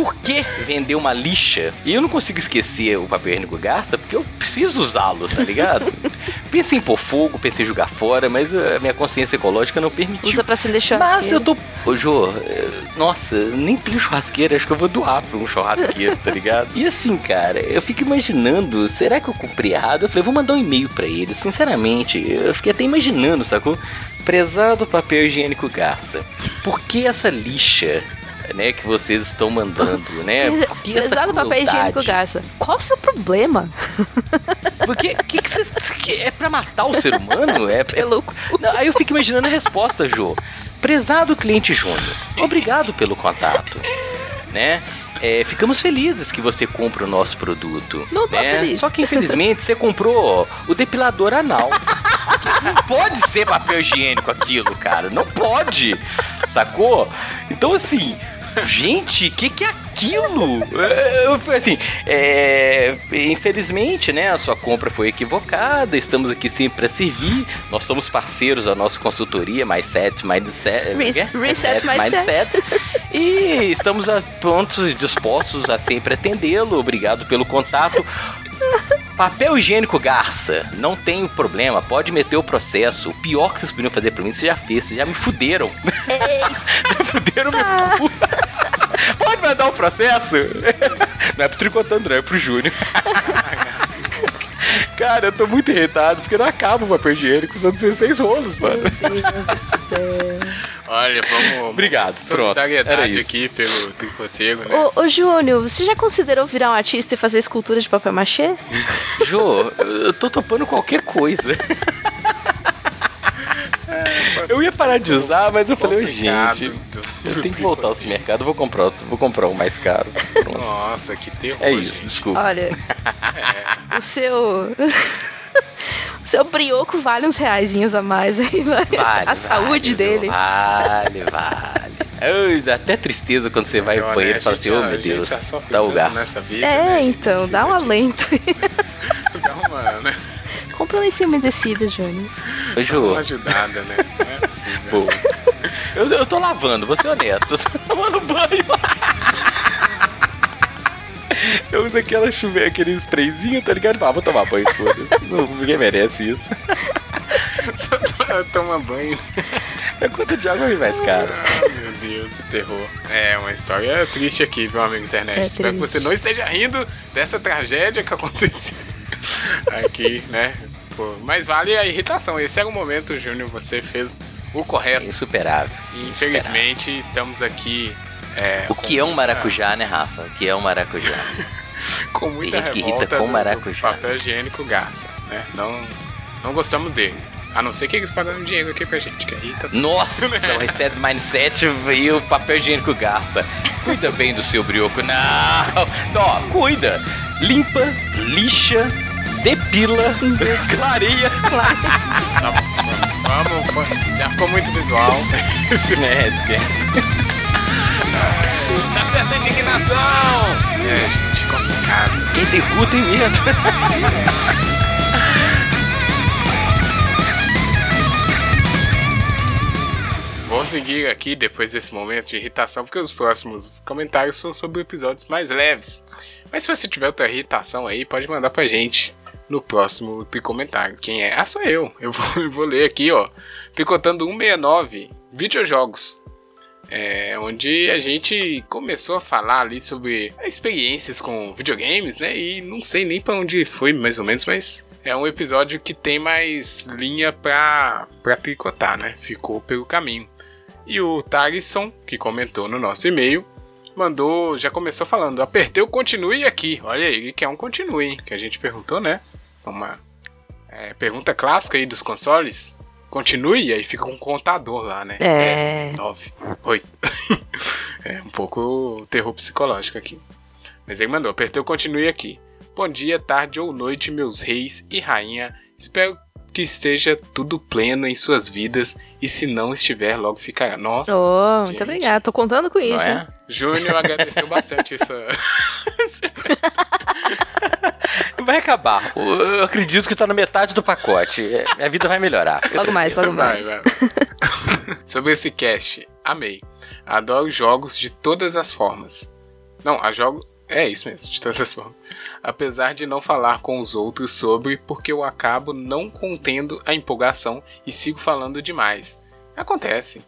Por que vender uma lixa? E eu não consigo esquecer o papel higiênico Garça porque eu preciso usá-lo, tá ligado? (laughs) pensei em pôr fogo, pensei em jogar fora, mas a minha consciência ecológica não permitiu. Usa pra acender churrasqueira. Mas eu tô. Ô, Jô, eh, nossa, nem tenho churrasqueira, acho que eu vou doar pra um churrasqueiro, tá ligado? E assim, cara, eu fico imaginando, será que eu comprei errado? Eu falei, vou mandar um e-mail pra ele. Sinceramente, eu fiquei até imaginando, sacou? Prezado papel higiênico Garça, por que essa lixa né, que vocês estão mandando, né? (laughs) Por que essa Prezado papel higiênico Garça. Qual o seu problema? (laughs) Porque que que que é pra matar o ser humano? É, é Pelo Não, aí eu fico imaginando a resposta, Jô. Prezado cliente Júnior, obrigado pelo contato, né? É, ficamos felizes que você compra o nosso produto. Não tô né? feliz. Só que infelizmente você comprou o depilador anal. Não pode ser papel higiênico aquilo, cara. Não pode. Sacou? Então assim, gente, o que, que é aquilo? É, Eu assim, é, infelizmente, né, a sua compra foi equivocada, estamos aqui sempre para servir, nós somos parceiros da nossa consultoria, Mindset, Mindset, Res- é? Reset Mindset. e estamos a- prontos, dispostos a sempre atendê-lo, obrigado pelo contato. Papel higiênico Garça, não tem problema, pode meter o processo. O pior que vocês podiam fazer pra mim, você já fez, vocês já me fuderam. me (laughs) fuderam meu cu. Pode mandar o processo? (laughs) Não é pro Tricotando, não, é pro Júnior. (laughs) Cara, eu tô muito irritado porque não acaba o papel higiênico, são 16 rolos, mano. Deus do céu. Olha, vamos. Obrigado, pronto, era isso. aqui pelo tricoteiro, né? Ô, ô, Júnior, você já considerou virar um artista e fazer escultura de papel machê? Jô, eu tô topando qualquer coisa. Eu ia parar de usar, mas eu falei, gente, eu tenho que voltar ao tricoteiro. mercado, eu vou comprar, outro- vou comprar um mais caro. Pronto. Nossa, que terror. É isso, gente. desculpa. Olha, (laughs) o seu. Seu brioco vale uns reaisinhos a mais aí, vai. Vale, A saúde vale, dele. Vale, vale. Ai, dá até tristeza quando você vai pro banheiro né? e fala assim, ô a meu Deus, sofre dá o tanto gasto. nessa vida, É, né? Então, dá um alento. (laughs) Dá uma, né? Compra um lencinho umedecido, Júnior. Ô, Jô, uma ajudada, né? Não é possível. pô, eu, eu tô lavando, vou ser honesto, eu (laughs) tô tomando banho. (laughs) Eu uso aquela chuveira, aquele sprayzinho, tá ligado? Ah, vou tomar banho, foda-se. (laughs) Ninguém merece isso. (laughs) Toma banho. A conta de água é mais cara. Ah, meu Deus, terror. É uma história triste aqui, meu amigo internet. É Espero que triste. você não esteja rindo dessa tragédia que aconteceu aqui, né? Pô, mas vale a irritação. Esse era o momento, Júnior, você fez o correto. Insuperável. E infelizmente estamos aqui. É, O que é um maracujá, né, Rafa? O que é um maracujá? (laughs) Com muita Tem gente que irrita com maracujá. papel higiênico garça, né? Não, não gostamos deles. A não ser que eles pagam dinheiro aqui pra gente, que aí tá Nossa, (laughs) o Reset Mindset e o papel higiênico garça. Cuida bem do seu brioco. Não! Ó, cuida. Limpa, lixa, depila, (laughs) clareia. Tá vamos, já ficou muito visual. É, esquece. Tá certa indignação! É, gente, complicado. Quem tem cu tem medo. Vou seguir aqui depois desse momento de irritação, porque os próximos comentários são sobre episódios mais leves. Mas se você tiver outra irritação aí, pode mandar pra gente no próximo tricomentário. Quem é? Ah, sou eu. Eu vou, (laughs) eu vou ler aqui, ó. Tricotando 169, videojogos. É, onde a gente começou a falar ali sobre experiências com videogames, né? E não sei nem pra onde foi, mais ou menos, mas é um episódio que tem mais linha pra, tricotar, né? Ficou pelo caminho. E o Tarisson, que comentou no nosso e-mail, mandou, já começou falando, apertei o continue aqui. Olha aí, ele quer um continue, hein? Que a gente perguntou, né? Uma é, pergunta clássica aí dos consoles. Continue, e aí fica um contador lá, né? É. 10, 9, 8. é um pouco terror psicológico aqui. Mas ele mandou, apertei o continue aqui. Bom dia, tarde ou noite, meus reis e rainha. Espero que esteja tudo pleno em suas vidas e se não estiver, logo ficará. Nossa, Oh, muito obrigada. Tô contando com Não isso. é? Júnior agradeceu bastante essa. (laughs) Vai acabar. Eu acredito que tá na metade do pacote. É, Minha vida vai melhorar. Logo mais, logo Vai, mais. vai. (laughs) Sobre esse cast, amei. Adoro jogos de todas as formas. Não, a jogo. É isso mesmo, de todas as formas. Apesar de não falar com os outros sobre, porque eu acabo não contendo a empolgação e sigo falando demais. Acontece.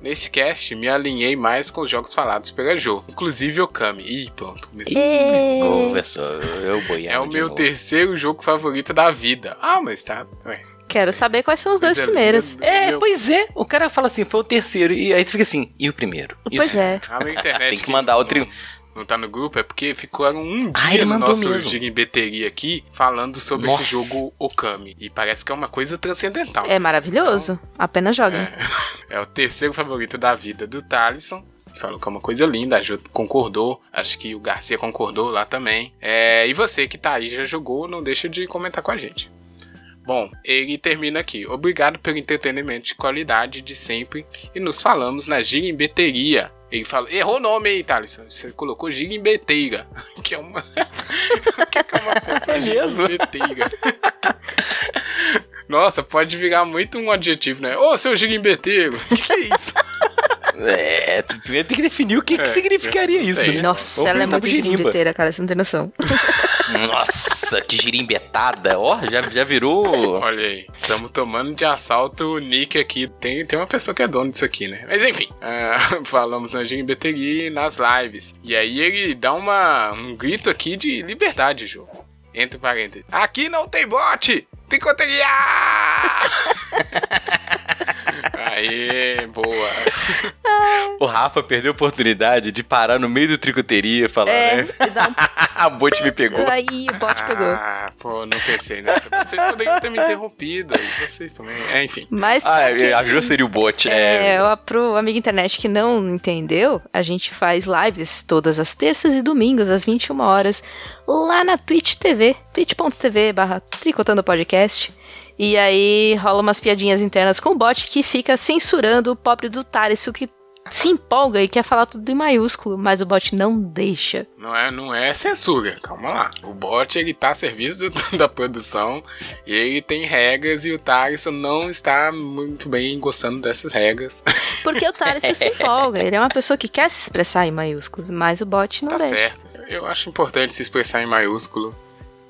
Neste cast, me alinhei mais com os jogos falados pela Jo, inclusive Okami. Ih, pronto, começou. Ê, Conversou, eu boiando É o meu terceiro jogo favorito da vida. Ah, mas tá. Ué, Quero Sim. saber quais são os dois Coisa primeiros. É, Meu- pois é. O cara fala assim, foi o terceiro. E aí você fica assim, e o primeiro? E o Pois segundo? é. A minha internet Tem que mandar o tri- não, não tá no grupo, é porque ficaram um Ah, dia ele no nosso mesmo. Bateria aqui falando sobre Nossa. esse jogo Okami. E parece que é uma coisa transcendental. É maravilhoso. Apenas joga. (laughs) É o terceiro favorito da vida do Thalisson. Falou que é uma coisa linda, a Ju concordou. Acho que o Garcia concordou lá também. É, e você que tá aí já jogou, não deixa de comentar com a gente. Bom, ele termina aqui. Obrigado pelo entretenimento de qualidade de sempre. E nos falamos na Gira em Beteria. Ele fala, errou o nome aí, Thalisson. Você colocou Gira em Beteira. (laughs) Que é uma. (laughs) que é uma peça É em mesmo? Beteira. Nossa, pode virar muito um adjetivo, né? Ô, seu girimbeteiro. O que, que é isso? É, tu primeiro tem que definir o que, que É, significaria eu isso, né? Nossa, ela é muito girimbeteira, cara, você não tem noção. (laughs) Nossa, que girimbetada. Ó, já, já virou... Olha aí, estamos tomando de assalto o nick aqui. Tem, tem uma pessoa que é dono disso aqui, né? Mas enfim, (laughs) ah, falamos na girimbeteria nas lives. E aí ele dá uma, um grito aqui de liberdade, Jô. Entre parênteses. Aqui não tem bot! Tricoteria! (laughs) Aê, boa. (laughs) O Rafa perdeu a oportunidade de parar no meio do tricoteria e falar, É, né? dá (laughs) A bot me pegou. um... Aí o bot pegou. Ah, pô, não pensei nessa. Vocês poderiam ter me interrompido. Vocês também. É, enfim. Mas Ah, porque- a Jo seria o bot. É, É, pro amigo internet que não entendeu, a gente faz lives todas as terças e domingos, às 21 horas, lá na Twitch TV, twitch.tv barra tricotando podcast. E aí rola umas piadinhas internas com o bot que fica censurando o pobre do Tarisso que se empolga e quer falar tudo em maiúsculo, mas o bot não deixa. Não é, não é censura, calma lá. O bot ele tá a serviço (laughs) da produção e ele tem regras e o Tarisson não está muito bem gostando dessas regras. (laughs) Porque o Tarisso se empolga, ele é uma pessoa que quer se expressar em maiúsculos, mas o bot não tá deixa. certo. Eu acho importante se expressar em maiúsculo,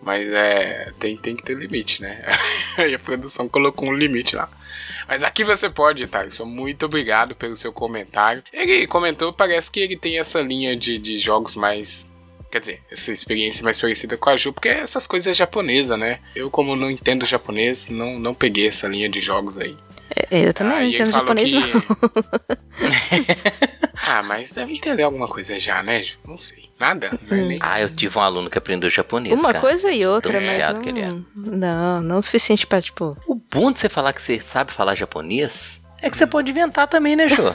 mas é tem, tem que ter limite, né? (laughs) e a produção colocou um limite lá. Mas aqui você pode, Tarisson. Muito obrigado pelo seu comentário. Ele comentou, parece que ele tem essa linha de, de jogos mais Quer dizer, essa experiência mais parecida com a Ju, porque essas coisas é japonesa, né? Eu, como não entendo japonês, não, não peguei essa linha de jogos aí. É, Eu também não Aí ele entendo japonês, não. (laughs) ah, mas deve entender alguma coisa já, né, Ju? Não sei. Nada? Não é nem... Ah, eu tive um aluno que aprendeu japonês, Uma cara. coisa e outra, mas viciado que ele é. não, não, não o suficiente pra, tipo... O bom de você falar que você sabe falar japonês é que você pode inventar também, né, Jô?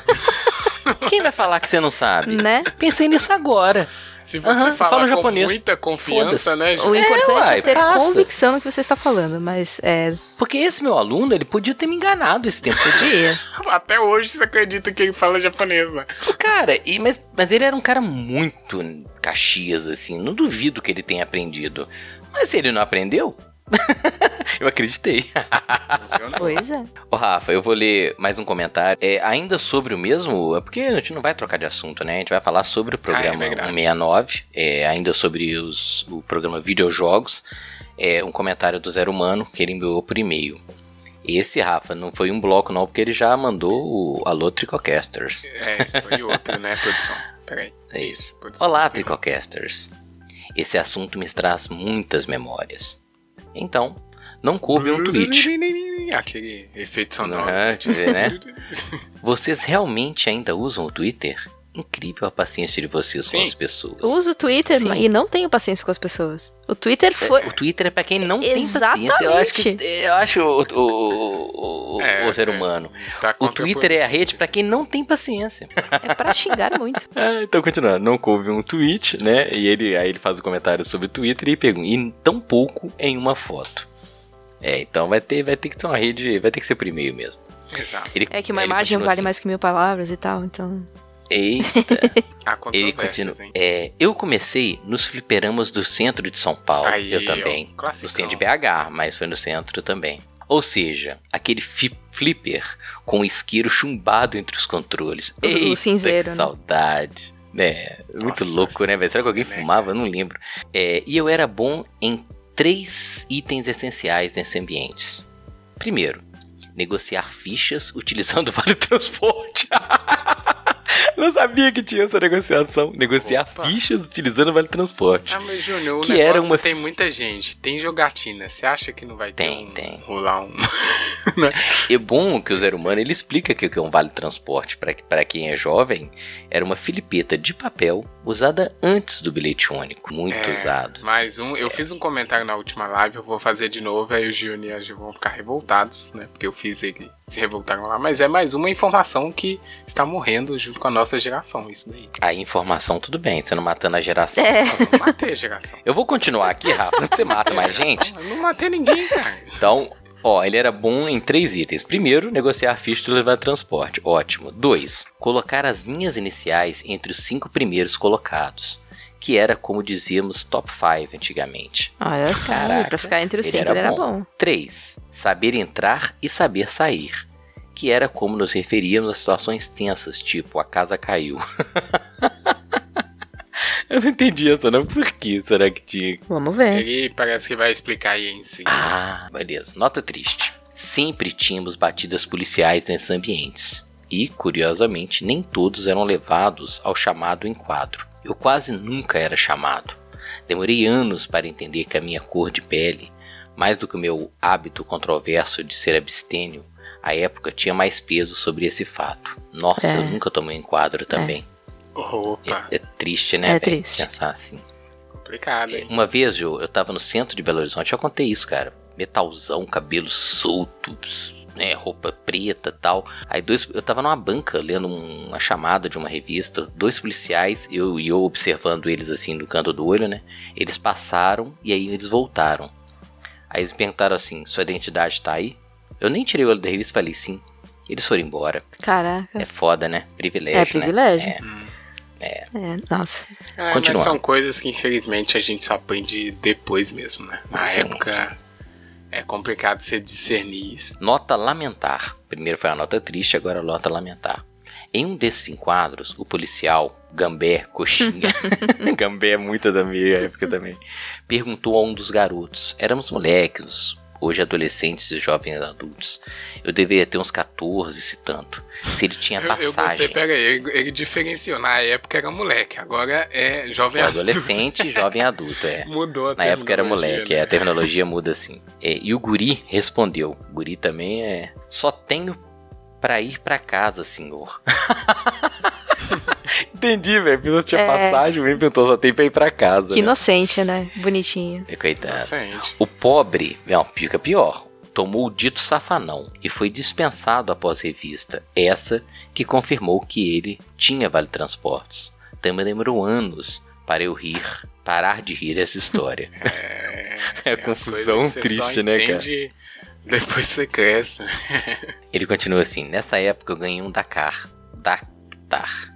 (laughs) Quem vai falar que você não sabe? Né? Pensei nisso agora. Se você falar falo com japonês. muita confiança, né, Ju? O importante é, uai, ter passa. convicção no que você está falando, mas é... Porque esse meu aluno, ele podia ter me enganado esse tempo todo. Dia. (laughs) Até hoje você acredita que ele fala japonês, né? Cara, e, mas, mas ele era um cara muito caxias, assim. Não duvido que ele tenha aprendido. Mas se ele não aprendeu, (laughs) eu acreditei. Pois é. Ô, Rafa, eu vou ler mais um comentário. É, ainda sobre o mesmo, é porque a gente não vai trocar de assunto, né? A gente vai falar sobre o programa Ah, é verdade. 169, é, ainda sobre os, o programa Videojogos. É um comentário do Zero Humano que ele enviou por e-mail. Esse, Rafa, não foi um bloco não, porque ele já mandou o Alô Tricocasters. É, esse foi outro, né, produção? Peraí. É isso. produção. Olá, Tricocasters. Esse assunto me traz muitas memórias. Então, não coube um tweet. (laughs) Aquele efeito sonoro. Ver, né? (laughs) Vocês realmente ainda usam o Twitter? Incrível a paciência de vocês com Sim. as pessoas. Eu uso o Twitter Sim. e não tenho paciência com as pessoas. O Twitter foi... O Twitter é pra quem não tem Exatamente. paciência. Eu acho que eu acho o, o, o, É, o ser é. humano. Tá O Twitter é a rede pra quem não tem paciência. É pra xingar muito. Ah, (laughs) então continuando, não coube um tweet, né? E ele aí ele faz o comentário sobre o Twitter e pergunta, e tão pouco em uma foto. É, então vai ter, vai ter que ter uma rede, vai ter que ser por e-mail mesmo. Exato. Ele- É que uma imagem vale assim, mais que mil palavras e tal, então... Eita, (laughs) Há ele controvérsias, continua. hein? É, eu comecei nos fliperamas do centro de São Paulo. Aí, eu ó, também. classicão. No centro de BH, mas foi no centro também. Ou seja, aquele fi- flipper com o isqueiro chumbado entre os controles. O- o Eita, cinzeiro, que né? saudade. É, muito Nossa louco, né, velho? Será que alguém né, fumava? cara? Não lembro. É, e eu era bom em três itens essenciais nesse ambiente. Primeiro, negociar fichas utilizando o (laughs) vale transporte. (laughs) Não sabia que tinha essa negociação. Negociar Opa. fichas utilizando o Vale Transporte. Ah, mas Júnior, o Que era uma- tem muita gente, tem jogatina. Você acha que não vai ter Tem, um, tem. rolar um... (laughs) É bom que o Zero Humano ele explica que o que é um Vale Transporte. Para quem é jovem, era uma filipeta de papel usada antes do bilhete único. Muito É, usado. Mais um, eu fiz um comentário na última live, eu vou fazer de novo, aí o Júnior e a Gil vão ficar revoltados, né? Porque eu fiz ele se revoltaram lá. Mas é mais uma informação que está morrendo junto com a nossa geração, isso daí. A informação, tudo bem, você não matando a geração. É. Eu não matei a geração. Eu vou continuar aqui, Rafa, você mata mais gente. Eu não matei ninguém, cara. Então, ó, ele era bom em três itens. Primeiro, negociar ficha de levar transporte. Ótimo. Dois, colocar as minhas iniciais entre os cinco primeiros colocados. Que era, como dizíamos, top 5 antigamente. Olha só, pra ficar entre os ele cinco era ele era bom. bom. 3. Saber entrar e saber sair. Que era como nos referíamos a situações tensas, tipo a casa caiu. (laughs) Eu não entendi essa não. Por que será que tinha? Vamos ver. Ele parece que vai explicar aí em si. Ah, beleza. Nota triste. Sempre tínhamos batidas policiais nesses ambientes. E, curiosamente, nem todos eram levados ao chamado enquadro. Eu quase nunca era chamado. Demorei anos para entender que a minha cor de pele, mais do que o meu hábito controverso de ser abstêmio, a época tinha mais peso sobre esse fato. Nossa, É. eu nunca tomei enquadro também. Opa, É, é triste, né? É triste. Pensar assim. complicado, hein? Uma vez, Jô, eu tava no centro de Belo Horizonte, eu contei isso, cara. Metalzão, cabelo solto, né, roupa preta tal. Aí dois, eu tava numa banca lendo um- uma chamada de uma revista, dois policiais, eu e eu observando eles assim no canto do olho, né? Eles passaram e aí eles voltaram. Aí eles perguntaram assim: sua identidade tá aí? Eu nem tirei o olho da revista e falei sim. Eles foram embora. Caraca. É foda, né? Privilégio, É privilégio. né? Hum. É, nossa. É, mas são coisas que infelizmente a gente só aprende depois mesmo, né? Na Sim, época é complicado você discernir isso. Nota lamentar. Primeiro foi a nota triste, agora a nota lamentar. Em um desses enquadros, o policial, Gambé, coxinha, (laughs) Gambé é muito da minha época também, perguntou a um dos garotos. Éramos moleques, hoje adolescentes e jovens adultos. Eu deveria ter uns 14, se tanto. Se ele tinha (laughs) Eu, eu passagem. gostei, pera aí, ele, ele diferenciou. Na época era moleque, agora é jovem O adulto. adolescente e jovem (laughs) adulto, é. Mudou a Na época era moleque, né? é, a terminologia muda assim. É, e o guri respondeu. O guri também é. Só tenho pra ir pra casa, senhor. (laughs) Entendi, velho. Pessoa tinha É. passagem, mesmo perguntou, só tem pra ir pra casa. Que né? inocente, né? Bonitinho. É, Coitado. Inocente. O pobre, não, fica pior. Tomou o dito safanão e foi dispensado após revista. Essa que confirmou que ele tinha vale transportes. Também demorou anos para eu rir, parar de rir essa história. (laughs) É, É as confusão coisas que você só triste, né, cara? Depois você cresce. Ele continua assim: nessa época eu ganhei um Dakar. Dakar.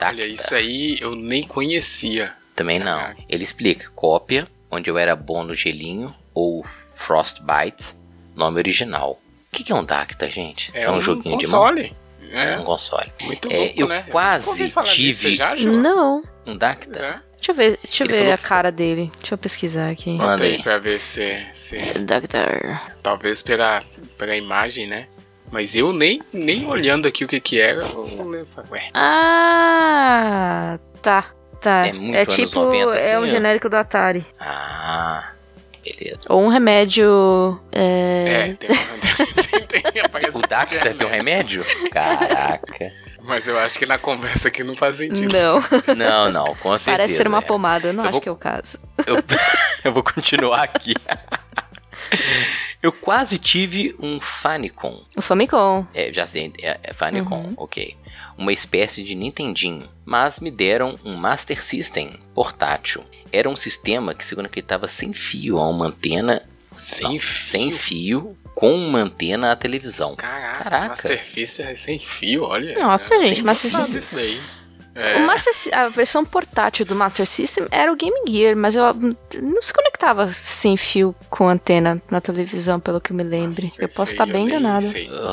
Um. Olha, isso aí eu nem conhecia. Também não. Caraca. Ele explica: cópia, onde eu era bom no gelinho, ou Frostbite, nome original. O que, que é um Dacta, gente? É, um, joguinho de mão? console. É, Um console. muito É, louco, eu né? quase disso. tive- Você já? Não. Um Dacta? É. Deixa eu ver, deixa eu Ele ver falou a cara dele. Deixa eu pesquisar aqui. Manda aí aí. pra ver se, se Doctor. talvez pela, pela imagem, né? Mas eu nem, nem olhando aqui o que que era, eu não lembro. Ué, Ah, tá. Tá. É muito anos tipo, 90, assim, é um ó. genérico do Atari. Ah, beleza. Ou um remédio. É. é, tem, (laughs) tem, tem, aparece O Dacta tem um remédio? Caraca. Mas eu acho que na conversa aqui não faz sentido. Não, Não, não, com certeza. parece ser uma é. pomada. Eu não Eu acho vou- que é o caso. Eu, (laughs) eu vou continuar aqui. (laughs) Eu quase tive um Famicom. O Famicom. É, já sei, é, é Famicom, Uhum. ok. Uma espécie de Nintendinho. Mas me deram um Master System portátil. Era um sistema que se conectava sem fio a uma antena. Sem não, fio. Sem fio com uma antena à televisão. Caraca, Caraca. Master é sem fio, olha. Nossa, É, gente, Master System- isso daí. É, O Master, a versão portátil do Master System era o Game Gear, mas eu não se conectava sem fio com antena na televisão, pelo que eu me lembre. nossa, eu posso estar eu bem enganado.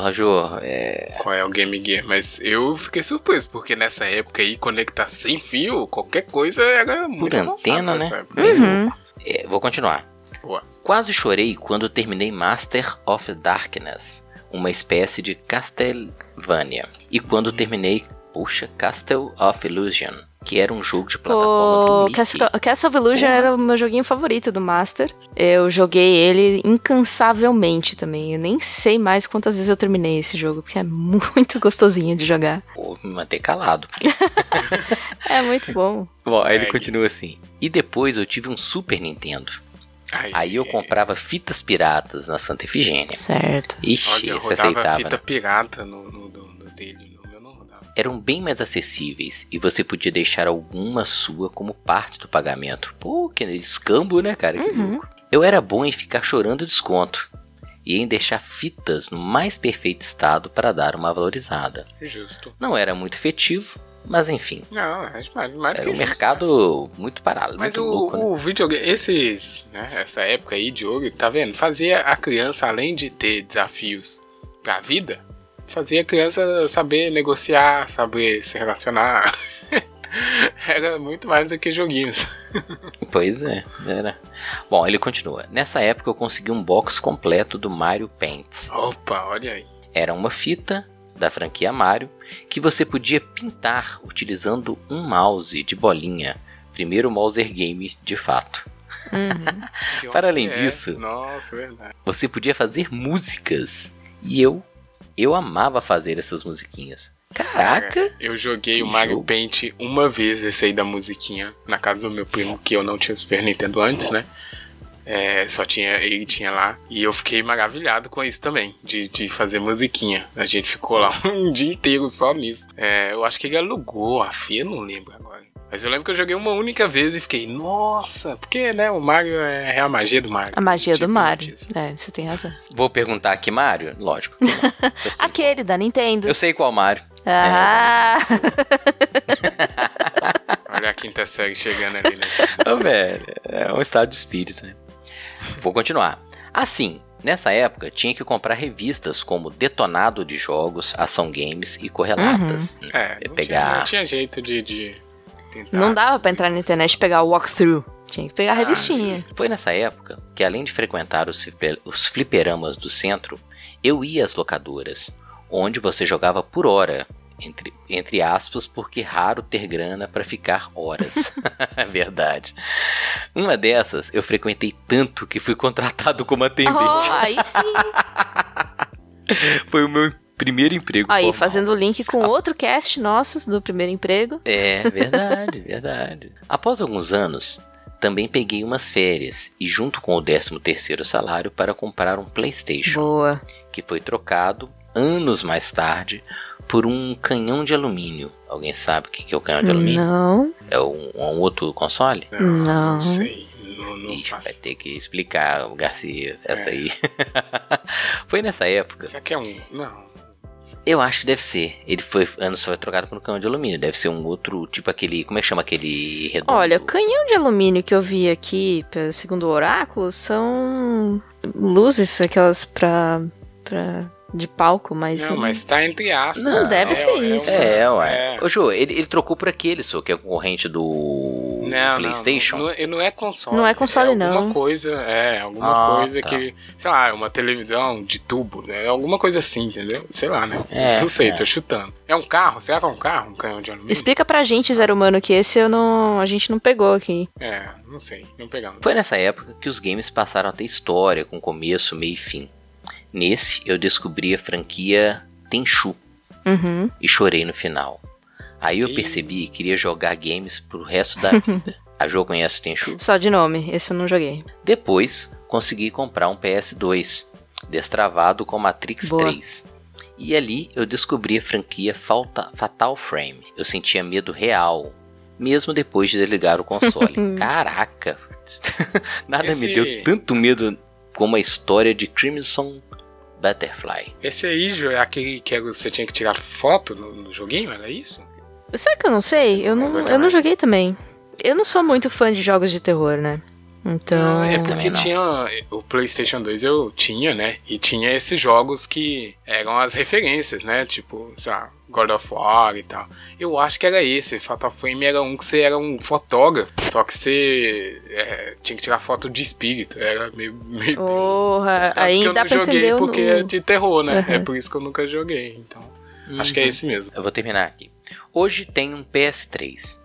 Rajô, é, Qual é o Game Gear? Mas eu fiquei surpreso, porque nessa época aí, conectar sem fio, qualquer coisa era muito Por antena, né? Uhum. é, vou continuar. Boa. Quase chorei quando terminei Master of Darkness, uma espécie de Castlevania. E quando terminei Poxa, Castle of Illusion, que era um jogo de plataforma do O Mickey. Castle, Castle of Illusion Porra. era o meu joguinho favorito do Master. Eu joguei ele incansavelmente também. Eu nem sei mais quantas vezes eu terminei esse jogo, porque é muito (laughs) gostosinho de jogar. Vou me manter calado. (laughs) É muito bom. Bom, aí ele Segue. continua assim. E depois eu tive um Super Nintendo. Aí, Aí eu comprava fitas piratas na Santa Efigênia. Certo. Ixi, Olha, eu rodava aceitava. fita né? pirata no, no, no- no dele, Eram bem mais acessíveis e você podia deixar alguma sua como parte do pagamento. Pô, que escambo, né, cara? Que Uhum. louco. Eu era bom em ficar chorando desconto e em deixar fitas no mais perfeito estado para dar uma valorizada. Justo. Não era muito efetivo, mas enfim. Não, é mais, mais do Era um justo, né? mercado muito parado, Mas muito o, louco, né? o videogame, esses, né, essa época aí de ouro, tá vendo? Fazia a criança, além de ter desafios pra vida, fazia a criança saber negociar, saber se relacionar. (laughs) Era muito mais do que joguinhos. (laughs) Pois é, era. Bom, ele continua. Nessa época eu consegui um box completo do Mario Paint. Opa, olha aí. Era uma fita da franquia Mario que você podia pintar utilizando um mouse de bolinha. Primeiro Mouser Game de fato. Uhum. (laughs) Para além é? disso- Nossa, é verdade. Você podia fazer músicas. E eu, eu amava fazer essas musiquinhas. Caraca! Cara, eu joguei o Mario jogo. Paint uma vez, esse aí da musiquinha, na casa do meu primo, que eu não tinha Super Nintendo antes, né? É, só tinha, ele tinha lá. E eu fiquei maravilhado com isso também, de, de fazer musiquinha. A gente ficou lá (laughs) um dia inteiro só nisso. É, eu acho que ele alugou a FIA, não lembro agora. Mas eu lembro que eu joguei uma única vez e fiquei, nossa, porque, né, o Mario é, é a magia do Mario. A magia do Tipo Mario. disso. É, você tem razão. Vou perguntar aqui, Mario? Lógico. (laughs) Aquele da Nintendo. eu sei qual Mario. Ah! (laughs) Olha a quinta série chegando ali nesse. (laughs) Ô, velho, é um estado de espírito, né? Vou continuar. Assim, nessa época tinha que comprar revistas como Detonado de Jogos, Ação Games e Correlatas. É, É não, pegar- tinha, não tinha jeito de, de tentar Não dava pra entrar na internet e pegar o walkthrough. Tinha que pegar a Ah, revistinha. Foi nessa época que, além de frequentar os, fliper- os fliperamas do centro, eu ia às locadoras, onde você jogava por hora. Entre, entre aspas, porque raro ter grana pra ficar horas. É (laughs) (laughs) verdade. Uma dessas eu frequentei tanto que fui contratado como atendente. Oh, aí sim. (laughs) Foi o meu primeiro emprego. Aí, formal. fazendo o link com outro cast nosso do primeiro emprego. É, verdade, (laughs) verdade. Após alguns anos, também peguei umas férias e junto com o 13 terceiro salário para comprar um Playstation, Boa. que foi trocado anos mais tarde por um canhão de alumínio. Alguém sabe o que é o canhão de alumínio? Não. É um, um outro console? Não, Não. sei. Não, não Ixi, vai ter que explicar, Garcia, essa É. aí. (laughs) foi nessa época. Será que é um. Não. Eu acho que deve ser. Ele foi anos foi trocado por um canhão de alumínio. Deve ser um outro, tipo aquele, como é que chama aquele redondo? Olha, canhão de alumínio que eu vi aqui, segundo o oráculo, são luzes, aquelas pra. pra de palco, mas. Não, mas tá entre aspas. Não, deve ser um- isso. É, ué. é. Ô, Jô, ele, ele trocou por aquele, só que é concorrente do Não, PlayStation. Não, não, é- não é console. Não é console, é alguma não. coisa, é, alguma Ah, coisa tá. que, sei lá, é uma televisão de tubo, né? Alguma coisa assim, entendeu? Sei lá, né? É, não sei, é. tô chutando. É um carro? Será que é um carro? Um canhão de alumínio? Explica pra gente, Zero Humano, que esse eu não. A gente não pegou aqui. É, não sei, não pegamos. Foi nessa época que os games passaram a ter história, com começo, meio e fim. Nesse, eu descobri a franquia Tenchu Uhum. e chorei no final. Aí eu percebi que queria jogar games pro resto da vida. (laughs) A Jo conhece o Tenchu? Só de nome, esse eu não joguei. Depois, consegui comprar um PS2, destravado com Matrix Boa. 3. E ali eu descobri a franquia Falta- Fatal Frame. Eu sentia medo real, mesmo depois de desligar o console. (laughs) Caraca! (laughs) Nada Esse- me deu tanto medo como a história de Crimson Butterfly. Esse aí, Jô, é aquele que você tinha que tirar foto no, no joguinho, era isso? Será que eu não sei? Você Eu não eu não joguei também. Eu não sou muito fã de jogos de terror, né? Então. É também porque não. tinha o PlayStation 2 eu tinha, né? E tinha esses jogos que eram as referências, né? Tipo, sei lá, God of War e tal. Eu acho que era esse. Fatal Frame era um que você era um fotógrafo, só que você é, tinha que tirar foto de espírito. Era meio, meio Porra, Tanto aí que eu dá não pra joguei entender porque é de terror, né? Uhum. É por isso que eu nunca joguei. Então, acho que é esse mesmo. Eu vou terminar aqui. Hoje tenho um PS3.